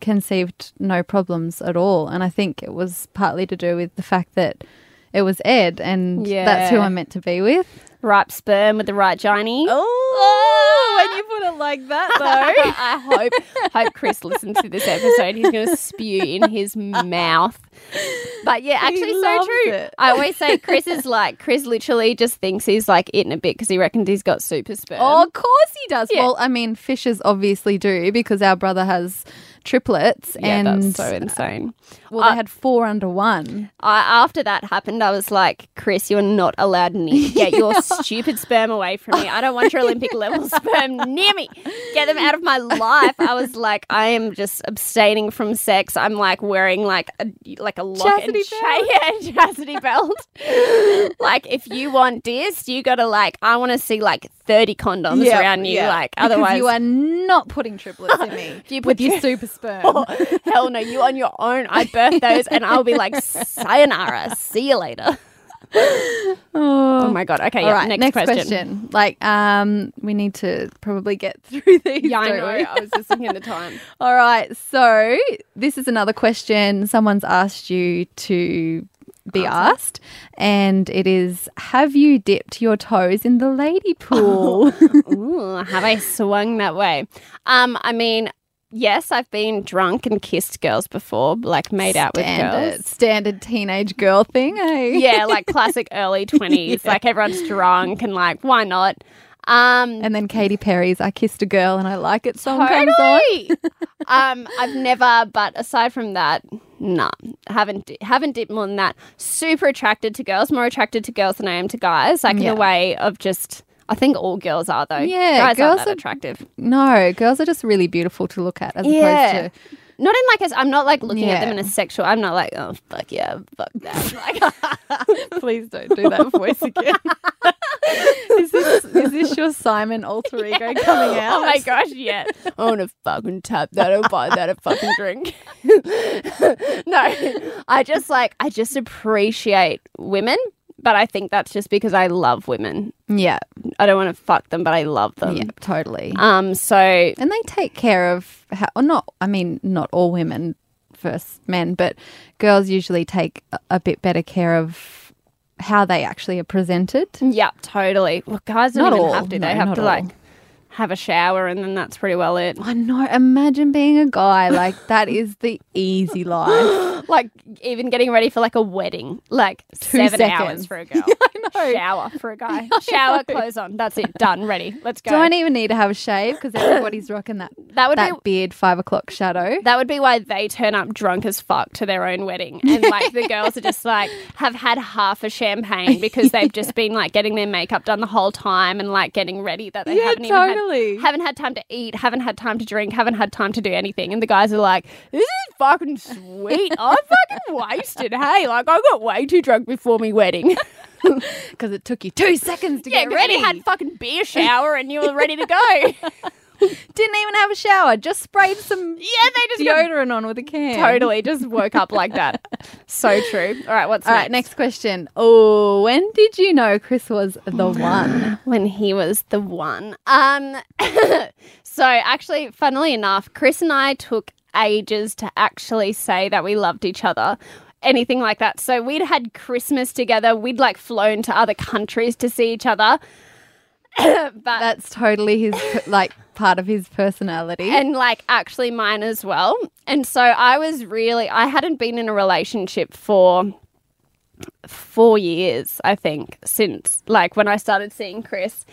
[SPEAKER 2] conceived no problems at all. And I think it was partly to do with the fact that it was Ed and yeah. that's who I'm meant to be with.
[SPEAKER 1] Ripe sperm with the right gynae
[SPEAKER 2] Oh, when you put it like that, though.
[SPEAKER 1] I hope hope Chris listens to this episode. He's going to spew in his mouth. But yeah,
[SPEAKER 2] He
[SPEAKER 1] actually, so
[SPEAKER 2] loves
[SPEAKER 1] true.
[SPEAKER 2] it.
[SPEAKER 1] I always say Chris is like Chris. Literally, just thinks he's like eating a bit because he reckons he's got super sperm.
[SPEAKER 2] Oh, of course he does.
[SPEAKER 1] Yeah.
[SPEAKER 2] Well, I mean, fishes obviously do because our brother has triplets,
[SPEAKER 1] yeah,
[SPEAKER 2] and
[SPEAKER 1] that's so insane.
[SPEAKER 2] well,
[SPEAKER 1] Uh,
[SPEAKER 2] they had four under one.
[SPEAKER 1] I, after that happened, I was like, Chris, you are not allowed near. Get your stupid sperm away from me. I don't want your Olympic level sperm near me. Get them out of my life. I was like, I am just abstaining from sex. I'm like wearing like a like a lock
[SPEAKER 2] Chastity
[SPEAKER 1] and chain, yeah, chastity belt. like if you want this, you gotta like. I want to see like thirty condoms around you. Like
[SPEAKER 2] Because
[SPEAKER 1] otherwise,
[SPEAKER 2] you are not putting triplets in me
[SPEAKER 1] you
[SPEAKER 2] with your super sperm.
[SPEAKER 1] Oh, hell no, you on your own. I birth those and I'll be like, sayonara. See you later. Oh my god. Okay,
[SPEAKER 2] All
[SPEAKER 1] yeah,
[SPEAKER 2] right,
[SPEAKER 1] next,
[SPEAKER 2] next,
[SPEAKER 1] question.
[SPEAKER 2] question. Like, um, we need to probably get through these.
[SPEAKER 1] Yeah, I know. I was just thinking the time.
[SPEAKER 2] All right. So this is another question someone's asked you to be asked, and it is: Have you dipped your toes in the lady pool?
[SPEAKER 1] Ooh, have I swung that way? Um, I mean, yes, I've been drunk and kissed girls before, like made out with girls.
[SPEAKER 2] standard teenage girl thing. Hey.
[SPEAKER 1] Yeah, like classic early twenties. Like everyone's drunk and like, why not? Um,
[SPEAKER 2] And then Katy Perry's "I Kissed a Girl and I Like It" song comes on.
[SPEAKER 1] Um, I've never, but aside from that, nah, haven't di- haven't dipped more than that. Super attracted to girls, more attracted to girls than I am to guys. Like in a way of just, I think all girls are though.
[SPEAKER 2] Yeah,
[SPEAKER 1] guys
[SPEAKER 2] girls
[SPEAKER 1] aren't
[SPEAKER 2] are-
[SPEAKER 1] attractive.
[SPEAKER 2] No, girls are just really beautiful to look at, as
[SPEAKER 1] Yeah.
[SPEAKER 2] opposed to
[SPEAKER 1] Not in like a, I'm not like looking at them in a sexual. I'm not like oh fuck yeah, fuck that. Like,
[SPEAKER 2] Please don't do that voice again. is this is this your Simon alter ego coming out?
[SPEAKER 1] oh my gosh, yeah. I want to fucking tap that or buy that a fucking drink. no, I just like I just appreciate women, but I think that's just because I love women.
[SPEAKER 2] Yeah,
[SPEAKER 1] I don't want to fuck them, but I love them.
[SPEAKER 2] yeah, totally.
[SPEAKER 1] Um. So
[SPEAKER 2] and they take care of how, or not. I mean, not all women versus men, but girls usually take a, a bit better care of how they actually are presented.
[SPEAKER 1] yeah, totally. Well, guys don't
[SPEAKER 2] Not
[SPEAKER 1] even
[SPEAKER 2] all.
[SPEAKER 1] have to.
[SPEAKER 2] No,
[SPEAKER 1] they have to
[SPEAKER 2] all.
[SPEAKER 1] like have a shower, and then that's pretty well it.
[SPEAKER 2] I know. Imagine being a guy like that is the easy life.
[SPEAKER 1] like even getting ready for like a wedding, like
[SPEAKER 2] Two
[SPEAKER 1] seven
[SPEAKER 2] seconds.
[SPEAKER 1] hours for a girl.
[SPEAKER 2] know.
[SPEAKER 1] Shower for a guy. Shower, clothes on. That's it. Done. Ready. Let's go.
[SPEAKER 2] Don't even need to have a shave because everybody's rocking that
[SPEAKER 1] that would
[SPEAKER 2] that
[SPEAKER 1] be
[SPEAKER 2] beard five o'clock shadow.
[SPEAKER 1] that would be why they turn up drunk as fuck to their own wedding, and like the girls are just like have had half a champagne because they've just been like getting their makeup done the whole time and like getting ready that they
[SPEAKER 2] Yeah,
[SPEAKER 1] haven't
[SPEAKER 2] totally.
[SPEAKER 1] even had, haven't had time to eat, haven't had time to drink, haven't had time to do anything, and the guys are like, "This is fucking sweet. I'm fucking wasted. Hey, like I got way too drunk before me wedding.
[SPEAKER 2] Because it took you two seconds to
[SPEAKER 1] yeah,
[SPEAKER 2] get ready.
[SPEAKER 1] you had fucking beer shower and you were ready to go.
[SPEAKER 2] Didn't even have a shower. Just sprayed some
[SPEAKER 1] yeah, they just got
[SPEAKER 2] deodorant on with a can.
[SPEAKER 1] Totally, just woke up like that. So true. All right, what's
[SPEAKER 2] All right, next question. Oh, when did you know Chris was the one?
[SPEAKER 1] When he was the one. Um, so actually, funnily enough, Chris and I took ages to actually say that we loved each other. Anything like that. So we'd had Christmas together. We'd like flown to other countries to see each other. but
[SPEAKER 2] That's totally his like part of his personality.
[SPEAKER 1] and like actually mine as well. And so I was really I hadn't been in a relationship for 4 years, I think, since like when I started seeing Chris.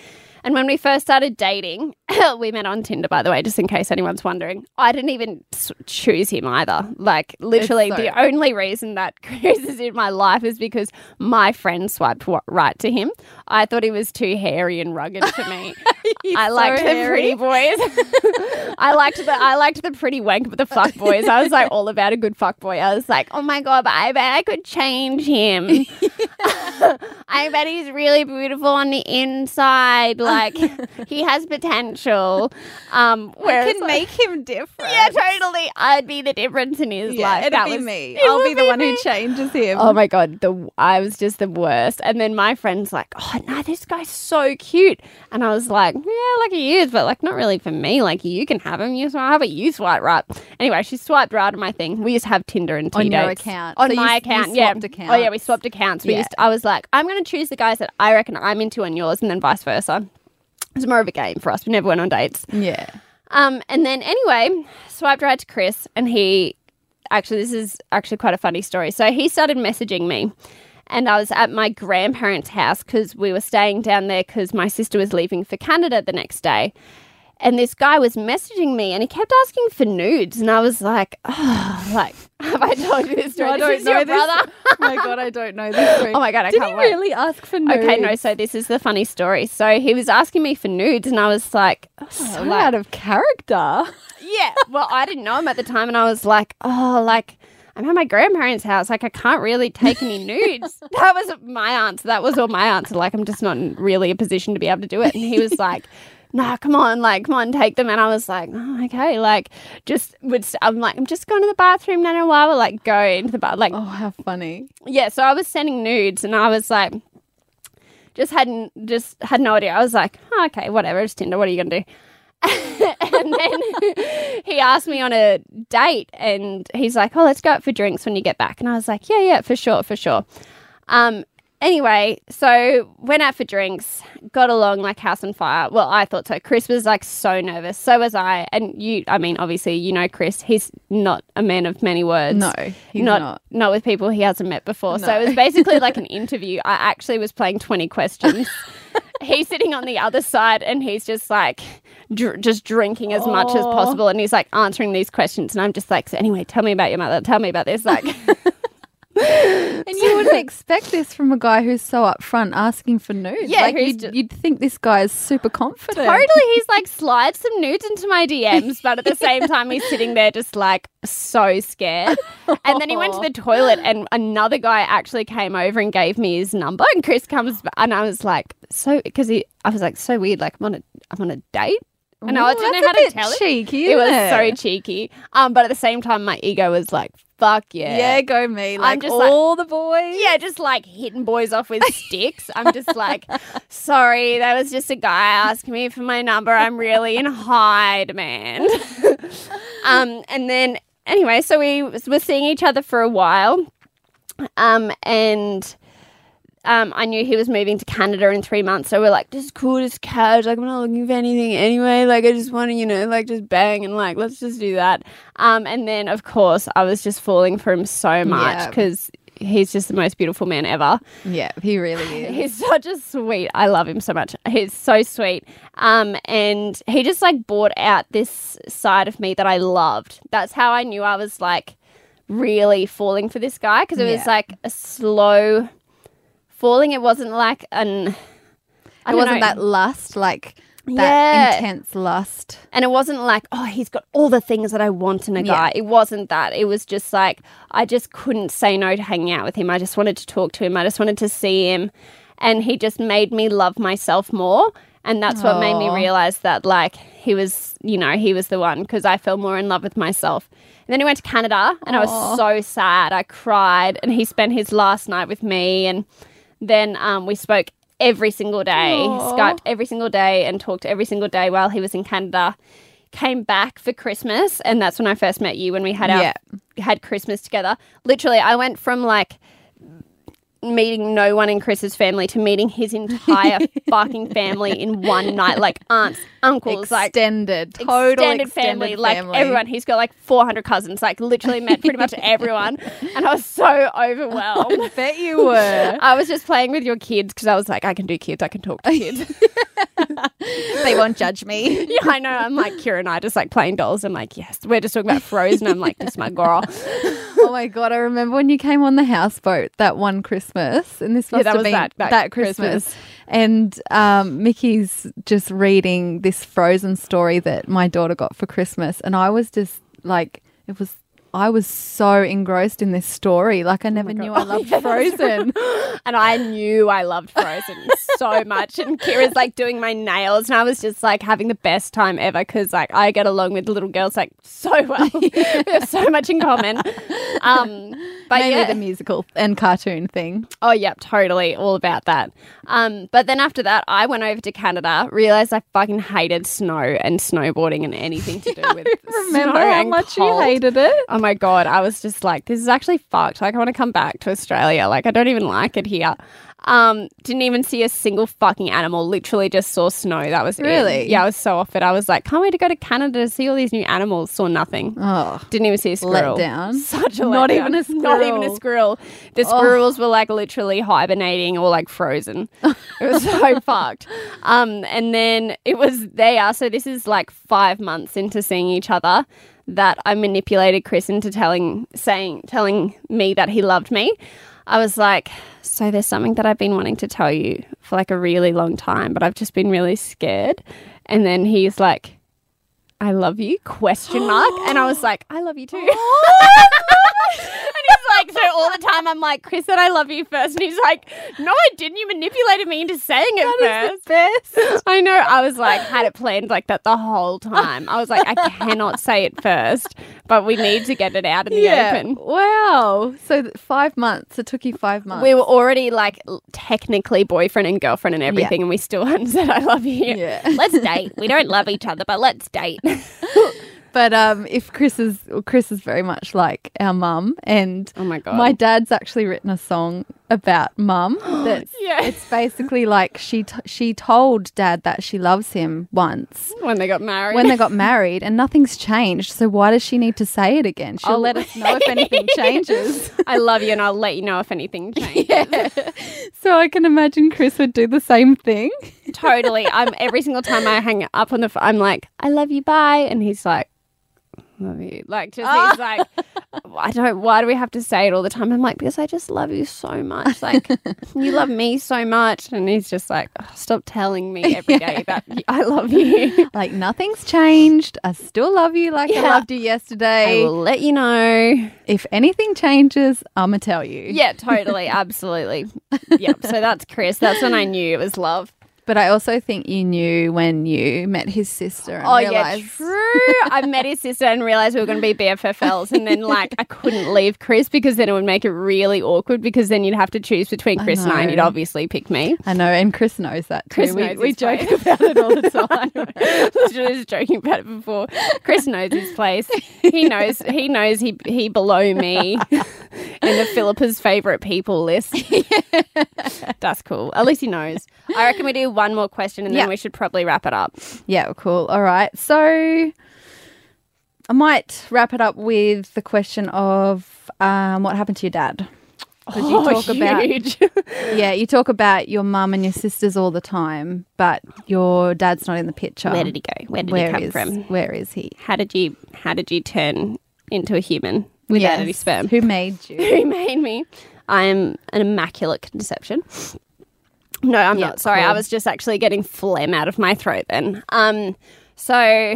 [SPEAKER 1] And when we first started dating, we met on Tinder, by the way, just in case anyone's wondering. I didn't even choose him either. Like, literally,
[SPEAKER 2] so-
[SPEAKER 1] the only reason that Chris is in my life is because my friend swiped right to him. I thought he was too hairy and rugged for me. I
[SPEAKER 2] so
[SPEAKER 1] liked the
[SPEAKER 2] hairy.
[SPEAKER 1] pretty boys. I liked the I liked the pretty wank, but the fuck boys. I was like all about a good fuck boy. I was like, oh my god, but I bet I could change him. I bet he's really beautiful on the inside. Like he has potential. Um,
[SPEAKER 2] I
[SPEAKER 1] whereas,
[SPEAKER 2] can make him different.
[SPEAKER 1] yeah, totally. I'd be the difference in his
[SPEAKER 2] Yeah,
[SPEAKER 1] life.
[SPEAKER 2] it'd
[SPEAKER 1] That
[SPEAKER 2] be
[SPEAKER 1] was-
[SPEAKER 2] me.
[SPEAKER 1] it
[SPEAKER 2] I'll be the one
[SPEAKER 1] me.
[SPEAKER 2] who changes him.
[SPEAKER 1] Oh my god, the I was just the worst. And then my friend's like, "Oh no, this guy's so cute," and I was like, "Yeah, like he is, but like not really for me. Like you can have him. You swipe, how about you swipe right?" Anyway, she swiped right on my thing. We used to have Tinder and
[SPEAKER 2] On
[SPEAKER 1] T
[SPEAKER 2] your account.
[SPEAKER 1] on
[SPEAKER 2] So you
[SPEAKER 1] my
[SPEAKER 2] you
[SPEAKER 1] account. yeah.
[SPEAKER 2] swapped
[SPEAKER 1] Oh yeah, we swapped accounts. We
[SPEAKER 2] Yeah.
[SPEAKER 1] used. I was like, I'm going to choose the guys that I reckon I'm into on yours, and then vice versa. It was more of a game for us. We never went on dates.
[SPEAKER 2] yeah.
[SPEAKER 1] Um, and then anyway, swiped right to Chris, and he actually this is actually quite a funny story. So he started messaging me, and I was at my grandparents' house because we were staying down there because my sister was leaving for Canada the next day. And this guy was messaging me, and he kept asking for nudes, and I was like, "Oh, like, have I told you this story?
[SPEAKER 2] I don't
[SPEAKER 1] is
[SPEAKER 2] know
[SPEAKER 1] your
[SPEAKER 2] this.
[SPEAKER 1] brother."
[SPEAKER 2] oh my god, I don't know this story.
[SPEAKER 1] Oh my god, I
[SPEAKER 2] Did
[SPEAKER 1] can't
[SPEAKER 2] he
[SPEAKER 1] wait.
[SPEAKER 2] really ask for nudes?
[SPEAKER 1] Okay, no. So this is the funny story. So he was asking me for nudes, and I was like, oh, oh
[SPEAKER 2] so
[SPEAKER 1] like-
[SPEAKER 2] out of character.
[SPEAKER 1] Yeah. Well, I didn't know him at the time, and I was like, oh, like. I'm at my grandparents' house. Like, I can't really take any nudes. that was my answer. That was all my answer. Like, I'm just not in really a position to be able to do it. And he was like, nah, come on, like, come on, take them. And I was like, oh, okay. Like, just would, st- I'm like, I'm just going to the bathroom while we like go into the bath, like,
[SPEAKER 2] Oh, how funny.
[SPEAKER 1] yeah, so I was sending nudes and I was like, just hadn't, just had no idea. I was like, oh, okay, whatever, it's Tinder. What are you going to do? and then he asked me on a date and he's like, oh, let's go out for drinks when you get back. And I was like, yeah, yeah, for sure, for sure. Um, anyway, so went out for drinks, got along like house on fire. Well, I thought so. Chris was like so nervous. So was I. And you, I mean, obviously, you know Chris. He's not a man of many words.
[SPEAKER 2] No, he's
[SPEAKER 1] not,
[SPEAKER 2] not.
[SPEAKER 1] with people he hasn't met before. So it was basically like an interview. I actually was playing 20 questions. he's sitting on the other side and he's just like dr- just drinking as much as possible and he's like answering these questions and I'm just like so anyway tell me about your mother tell me about this like
[SPEAKER 2] And you wouldn't expect this from a guy who's so upfront asking for nudes.
[SPEAKER 1] Yeah,
[SPEAKER 2] like you'd,
[SPEAKER 1] ju-
[SPEAKER 2] you'd think this guy is super confident.
[SPEAKER 1] Totally, he's like slides some nudes into my DMs, but at the same time, he's sitting there just like so scared. And then he went to the toilet, and another guy actually came over and gave me his number. And Chris comes, and I was like, so because he, I was like, so weird. Like I'm on a, I'm on a date. And I
[SPEAKER 2] Ooh,
[SPEAKER 1] didn't know how to tell it.
[SPEAKER 2] cheeky,
[SPEAKER 1] It was
[SPEAKER 2] isn't
[SPEAKER 1] so cheeky. Um, but at the same time, my ego was like, fuck yeah.
[SPEAKER 2] Yeah, go me. Like
[SPEAKER 1] just like-
[SPEAKER 2] all the boys.
[SPEAKER 1] Yeah, just like hitting boys off with sticks. I'm just like, sorry, that was just a guy asking me for my number. I'm really in high demand. um, and then anyway, so we were seeing each other for a while, um, and um, I knew he was moving to Canada in three months. So we're like, just cool, just cash. Like, I'm not looking for anything anyway. Like, I just want to, you know, like just bang and like, let's just do that. Um, and then, of course, I was just falling for him so much
[SPEAKER 2] Yeah.
[SPEAKER 1] because he's just the most beautiful man ever.
[SPEAKER 2] Yeah, he really is.
[SPEAKER 1] He's such a sweet. I love him so much. He's so sweet. Um, and he just like brought out this side of me that I loved. That's how I knew I was like really falling for this guy because it was like a slow falling. It wasn't like an. I
[SPEAKER 2] It wasn't
[SPEAKER 1] know.
[SPEAKER 2] that lust, like that
[SPEAKER 1] Yeah.
[SPEAKER 2] intense lust.
[SPEAKER 1] And it wasn't like, oh, he's got all the things that I want in a
[SPEAKER 2] Yeah.
[SPEAKER 1] guy. It wasn't that. It was just like, I just couldn't say no to hanging out with him. I just wanted to talk to him. I just wanted to see him. And he just made me love myself more. And that's what made me realize that, like, he was, you know, he was the one because I fell more in love with myself. And then he went to Canada and I was so sad. I cried and he spent his last night with me. And then um, we spoke every single day,
[SPEAKER 2] Aw.
[SPEAKER 1] Skyped every single day and talked every single day while he was in Canada. Came back for Christmas, and that's when I first met you when we had our
[SPEAKER 2] Yeah.
[SPEAKER 1] had Christmas together. Literally, I went from like meeting no one in Chris's family to meeting his entire fucking family in one night, like aunts, uncles, like
[SPEAKER 2] extended, total
[SPEAKER 1] extended, family, like everyone. He's got like 400 cousins, like literally met pretty much everyone. And I was so overwhelmed.
[SPEAKER 2] I bet you were.
[SPEAKER 1] I was just playing with your kids because I was like, I can do kids, I can talk to kids.
[SPEAKER 2] they won't judge me.
[SPEAKER 1] yeah, I know. I'm like, Kira and I just like playing dolls. I'm like, yes, we're just talking about Frozen. I'm like, this is my girl.
[SPEAKER 2] Oh my god! I remember when you came on the houseboat that one Christmas, and this
[SPEAKER 1] Yeah,
[SPEAKER 2] must
[SPEAKER 1] that
[SPEAKER 2] have
[SPEAKER 1] was
[SPEAKER 2] been
[SPEAKER 1] that- that
[SPEAKER 2] Christmas.
[SPEAKER 1] Christmas.
[SPEAKER 2] And um, Mickey's just reading this Frozen story that my daughter got for Christmas, and I was just like, it was. I was so engrossed in this story, like I never knew I
[SPEAKER 1] Oh,
[SPEAKER 2] loved
[SPEAKER 1] yeah,
[SPEAKER 2] Frozen.
[SPEAKER 1] And I knew I loved Frozen so much. And Kira's like doing my nails, and I was just like having the best time ever because like I get along with little girls like so well. we have so much in common. Um, but
[SPEAKER 2] Mainly
[SPEAKER 1] yeah,
[SPEAKER 2] the musical and cartoon thing.
[SPEAKER 1] Oh, yep, totally. All about that. Um, but then after that, I went over to Canada, realized I fucking hated snow and snowboarding and anything to do with
[SPEAKER 2] Remember how much
[SPEAKER 1] cold.
[SPEAKER 2] you hated it?
[SPEAKER 1] Oh my God. I was just like, this is actually fucked. Like, I want to come back to Australia. Like, I don't even like it here. Um, didn't even see a single fucking animal. Literally just saw snow. That was it.
[SPEAKER 2] Really?
[SPEAKER 1] Yeah, I was so off it. I was like, can't wait to go to Canada to see all these new animals. Saw nothing.
[SPEAKER 2] Oh,
[SPEAKER 1] Didn't even see a squirrel.
[SPEAKER 2] down.
[SPEAKER 1] Such a
[SPEAKER 2] Not even a squirrel.
[SPEAKER 1] Not even a
[SPEAKER 2] squirrel.
[SPEAKER 1] The squirrels were like literally hibernating or like frozen. It was so fucked. Um, and then it was there. So this is like five months into seeing each other that I manipulated Chris into telling saying telling me that he loved me. I was like, so there's something that I've been wanting to tell you for like a really long time, but I've just been really scared. And then he's like, I love you, question mark. And I was like, I love you too. Oh and he's like, so all the time I'm like, Chris said I love you first. And he's like, no, I didn't. You manipulated me into saying it first.
[SPEAKER 2] best.
[SPEAKER 1] I know. I was like, had it planned like that the whole time. I was like, I cannot say it first, but we need to get it out in the open.
[SPEAKER 2] Wow. So five months. It took you five months.
[SPEAKER 1] We were already like technically boyfriend and girlfriend and everything, and we still hadn't said I love you.
[SPEAKER 2] Yeah.
[SPEAKER 1] Let's date. We don't love each other, but let's date.
[SPEAKER 2] But um, if Chris is Chris is very much like our mum, and
[SPEAKER 1] Oh my God.
[SPEAKER 2] my dad's actually written a song about mum. That's
[SPEAKER 1] Yeah.
[SPEAKER 2] it's basically like she t- she told dad that she loves him once
[SPEAKER 1] when they got married.
[SPEAKER 2] when they got married, and nothing's changed. So why does she need to say it again? She'll
[SPEAKER 1] I'll-
[SPEAKER 2] let us know if anything changes.
[SPEAKER 1] I love you, and I'll let you know if anything changes.
[SPEAKER 2] So I can imagine Chris would do the same thing.
[SPEAKER 1] Totally. I'm every single time I hang up on the phone, I'm like, I love you, bye, and he's like, love you. Like, just ah. he's like, I don't. Why do we have to say it all the time? I'm like, because I just love you so much. Like, you love me so much, and he's just like, "Oh, stop telling me every day that I love you.
[SPEAKER 2] Like nothing's changed. I still love you like I loved you yesterday.
[SPEAKER 1] I will let you know.
[SPEAKER 2] If anything changes, I'ma tell you.
[SPEAKER 1] Yeah, totally, absolutely. Yep. So that's Chris. That's when I knew it was love.
[SPEAKER 2] But I also think you knew when you met his sister and
[SPEAKER 1] Oh
[SPEAKER 2] realized
[SPEAKER 1] yeah, true. I met his sister and realized we were going to be BFFLs, and then like I couldn't leave Chris because then it would make it really awkward because then you'd have to choose between Chris and I, and you'd obviously pick me.
[SPEAKER 2] I know, and Chris knows that too.
[SPEAKER 1] Chris
[SPEAKER 2] we
[SPEAKER 1] knows
[SPEAKER 2] we joke
[SPEAKER 1] place.
[SPEAKER 2] about it all the time.
[SPEAKER 1] Literally just joking about it before. Chris knows his place. He knows. He knows he he below me. in the Philippa's favorite people list. That's cool. At least he knows. I reckon we do one more question and then
[SPEAKER 2] Yeah.
[SPEAKER 1] we should probably wrap it up.
[SPEAKER 2] Yeah, cool. All right. So I might wrap it up with the question of um, what happened to your dad. Because you talk about
[SPEAKER 1] Oh, huge.
[SPEAKER 2] yeah, you talk about your mum and your sisters all the time, but your dad's not in the picture.
[SPEAKER 1] Where did he go? Where did
[SPEAKER 2] Where
[SPEAKER 1] he come
[SPEAKER 2] is-
[SPEAKER 1] from?
[SPEAKER 2] Where is he?
[SPEAKER 1] How did you how did you turn into a human without
[SPEAKER 2] Yes.
[SPEAKER 1] any sperm?
[SPEAKER 2] Who made you?
[SPEAKER 1] Who made me? I am an immaculate conception. No, I'm
[SPEAKER 2] Yeah,
[SPEAKER 1] not. Sorry, I was just actually getting phlegm out of my throat then. Um, so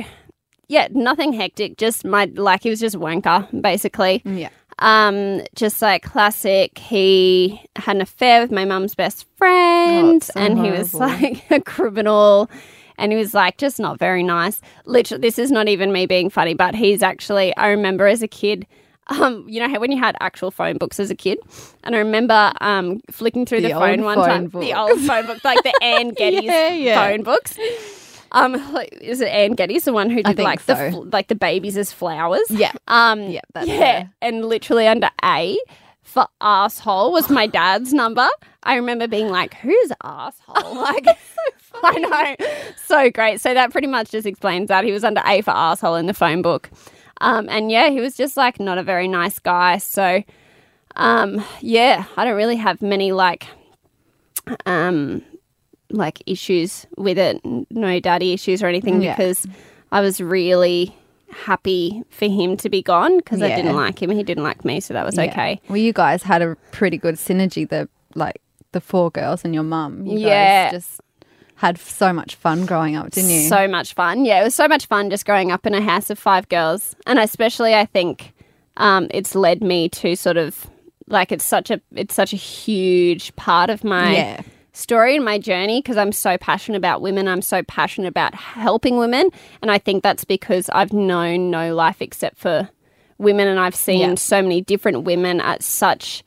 [SPEAKER 1] yeah, nothing hectic. Just my like he was just wanker basically.
[SPEAKER 2] yeah.
[SPEAKER 1] Um, just like classic. He had an affair with my mum's best friend,
[SPEAKER 2] it's so
[SPEAKER 1] and he was like a criminal. And he was like just not very nice. Literally, this is not even me being funny, but he's actually. I remember as a kid. Um, you know when you had actual phone books as a kid, and I remember um flicking through the,
[SPEAKER 2] The
[SPEAKER 1] phone one
[SPEAKER 2] phone
[SPEAKER 1] time,
[SPEAKER 2] book.
[SPEAKER 1] the old phone book, like the Anne Geddes
[SPEAKER 2] Yeah, yeah.
[SPEAKER 1] phone books. Um, is it Anne Geddes, the one who did like the
[SPEAKER 2] so.
[SPEAKER 1] fl- like the babies as flowers?
[SPEAKER 2] Yeah.
[SPEAKER 1] Um,
[SPEAKER 2] Yeah,
[SPEAKER 1] yeah, and literally under A for asshole was my dad's number. I remember being like, "Who's asshole?" Like, I know, so great. So that pretty much just explains that he was under A for asshole in the phone book. Um, and yeah, he was just like not a very nice guy. So, um, yeah, I don't really have many like, um, like issues with it. No daddy issues or anything
[SPEAKER 2] Yeah.
[SPEAKER 1] because I was really happy for him to be gone because I didn't like him. He didn't like me, so that was
[SPEAKER 2] Yeah.
[SPEAKER 1] okay.
[SPEAKER 2] Well, you guys had a pretty good synergy. The like the four girls and your mum. You
[SPEAKER 1] Yeah.
[SPEAKER 2] guys just had so much fun growing up, didn't you?
[SPEAKER 1] So much fun. Yeah, it was so much fun just growing up in a house of five girls. And especially I think um, it's led me to sort of like it's such a it's such a huge part of my
[SPEAKER 2] Yeah.
[SPEAKER 1] story and my journey because I'm so passionate about women. I'm so passionate about helping women. And I think that's because I've known no life except for women and I've seen
[SPEAKER 2] Yeah.
[SPEAKER 1] so many different women at such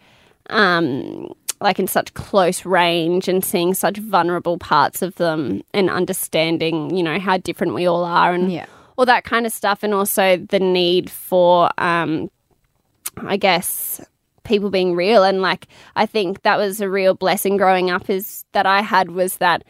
[SPEAKER 1] um like in such close range and seeing such vulnerable parts of them and understanding, you know, how different we all are and
[SPEAKER 2] Yeah.
[SPEAKER 1] all that kind of stuff and also the need for um I guess people being real and like I think that was a real blessing growing up is that I had was that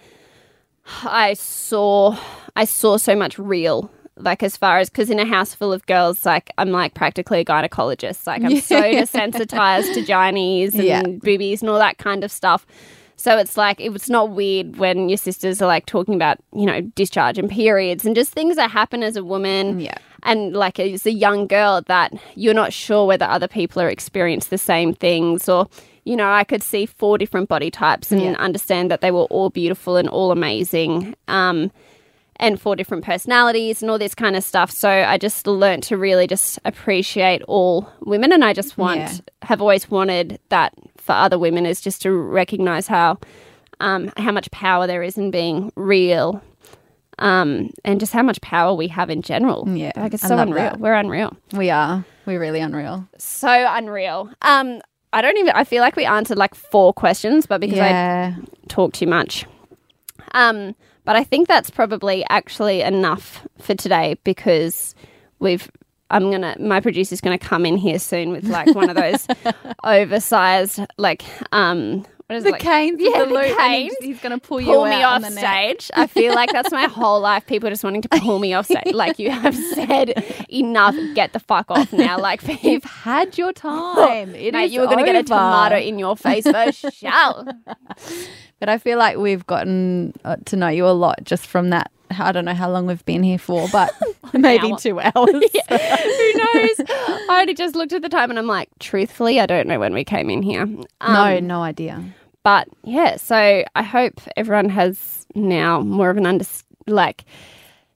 [SPEAKER 1] I saw I saw so much real like as far as because in a house full of girls like I'm like practically a gynecologist like I'm so desensitized to gynies and
[SPEAKER 2] Yeah.
[SPEAKER 1] boobies and all that kind of stuff so it's like it's not weird when your sisters are like talking about you know discharge and periods and just things that happen as a woman
[SPEAKER 2] Yeah.
[SPEAKER 1] and like as a young girl that you're not sure whether other people are experiencing the same things or you know i could see four different body types and
[SPEAKER 2] Yeah.
[SPEAKER 1] understand that they were all beautiful and all amazing um, and four different personalities and all this kind of stuff so i just learned to really just appreciate all women and i just want
[SPEAKER 2] Yeah.
[SPEAKER 1] have always wanted that for other women is just to recognize how um, how much power there is in being real um, and just how much power we have in general.
[SPEAKER 2] Yeah,
[SPEAKER 1] Like it's
[SPEAKER 2] I
[SPEAKER 1] so unreal.
[SPEAKER 2] that.
[SPEAKER 1] We're unreal.
[SPEAKER 2] We are. We're really unreal.
[SPEAKER 1] So unreal. Um, I don't even I feel like we answered like four questions, but because
[SPEAKER 2] yeah.
[SPEAKER 1] I talk too much. Um, but I think that's probably actually enough for today because we've I'm gonna my producer's gonna come in here soon with like one of those oversized like um what is
[SPEAKER 2] the
[SPEAKER 1] it like
[SPEAKER 2] canes,
[SPEAKER 1] yeah,
[SPEAKER 2] the
[SPEAKER 1] the canes.
[SPEAKER 2] he's, he's going to pull you
[SPEAKER 1] pull me off
[SPEAKER 2] on the neck.
[SPEAKER 1] stage. I feel like that's my whole life. People just wanting to pull me off stage. Like you have said enough. Get the fuck off now. Like
[SPEAKER 2] You've had your time. It
[SPEAKER 1] Mate,
[SPEAKER 2] is
[SPEAKER 1] you were going to get a tomato in your face for sure.
[SPEAKER 2] But I feel like we've gotten uh, to know you a lot just from that. I don't know how long we've been here for, but maybe
[SPEAKER 1] hour.
[SPEAKER 2] two hours.
[SPEAKER 1] Who knows? I already just looked at the time and I'm like, truthfully, I don't know when we came in here.
[SPEAKER 2] no,
[SPEAKER 1] Um,
[SPEAKER 2] no idea.
[SPEAKER 1] But yeah, so I hope everyone has now more of an under like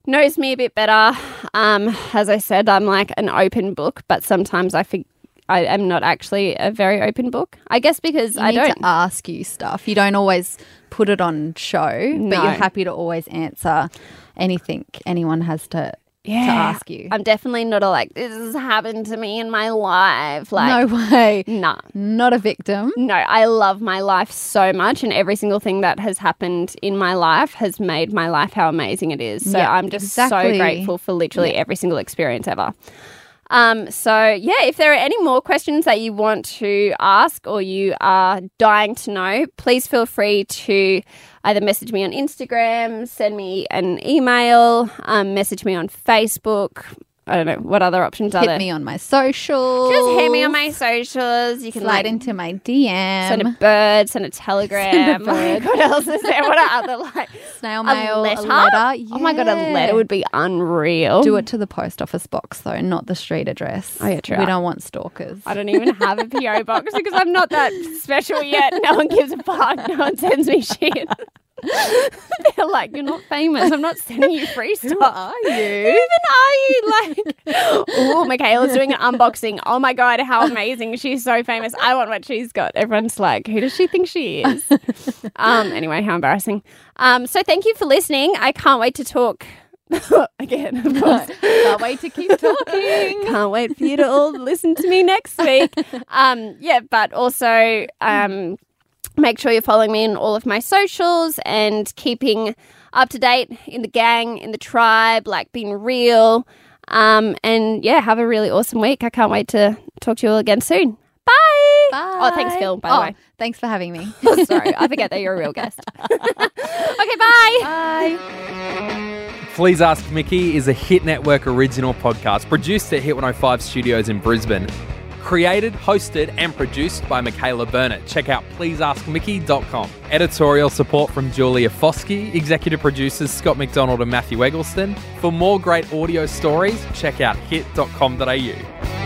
[SPEAKER 1] knows me a bit better. Um, as I said, I'm like an open book, but sometimes I think I am not actually a very open book. I guess because
[SPEAKER 2] You
[SPEAKER 1] I don't.
[SPEAKER 2] ask you stuff. You don't always put it on show, but you're happy to always answer anything anyone has to
[SPEAKER 1] yeah,
[SPEAKER 2] to ask you.
[SPEAKER 1] I'm definitely not a like this has happened to me in my life. Like
[SPEAKER 2] no way.
[SPEAKER 1] nah.
[SPEAKER 2] Not a victim.
[SPEAKER 1] No, I love my life so much, and every single thing that has happened in my life has made my life how amazing it is. So
[SPEAKER 2] Yeah,
[SPEAKER 1] I'm just
[SPEAKER 2] exactly.
[SPEAKER 1] so grateful for literally every single experience ever. Um, so, yeah, if there are any more questions that you want to ask or you are dying to know, please feel free to either message me on Instagram, send me an email, um, message me on Facebook. I don't know what other options are
[SPEAKER 2] Hit
[SPEAKER 1] there.
[SPEAKER 2] me on my socials.
[SPEAKER 1] Just hit me on my socials. You can
[SPEAKER 2] slide
[SPEAKER 1] like,
[SPEAKER 2] into my DM.
[SPEAKER 1] send a bird, send a telegram.
[SPEAKER 2] Send a bird.
[SPEAKER 1] what else is there? What are other like
[SPEAKER 2] snail
[SPEAKER 1] a
[SPEAKER 2] mail,
[SPEAKER 1] letter?
[SPEAKER 2] a letter.
[SPEAKER 1] Oh my god, a letter would be unreal.
[SPEAKER 2] Do it to the post office box though, not the street address.
[SPEAKER 1] Oh, yeah, true.
[SPEAKER 2] We don't want stalkers.
[SPEAKER 1] I don't even have a PO box because I'm not that special yet. No one gives a fuck. No one sends me shit. They're like, you're not famous. I'm not sending you free stuff. Who are you? Who even are you? Like, oh, Michaela's doing an unboxing. Oh my god, how amazing! She's so famous. I want what she's got. Everyone's like, who does she think she is? um. Anyway, how embarrassing. Um. So thank you for listening. I can't wait to talk again. Of course.
[SPEAKER 2] Can't wait to keep talking.
[SPEAKER 1] Can't wait for you to all listen to me next week. Um, yeah, but also um, make sure you're following me on all of my socials and keeping up to date in the gang, in the tribe, like being real. Um, and yeah, have a really awesome week. I can't wait to talk to you all again soon. Bye.
[SPEAKER 2] Bye.
[SPEAKER 1] Oh, thanks, Phil, by the
[SPEAKER 2] Oh,
[SPEAKER 1] way.
[SPEAKER 2] Thanks for having me.
[SPEAKER 1] Sorry, I forget that you're a real guest. okay, bye.
[SPEAKER 2] Bye.
[SPEAKER 3] Please Ask Mickey is a Hit Network original podcast produced at Hit 105 Studios in Brisbane. Created, hosted, and produced by Michaela Burnett. Check out pleaseaskmickey.com. Editorial support from Julia Foskey, executive producers Scott McDonald and Matthew Eggleston. For more great audio stories, check out hit.com.au.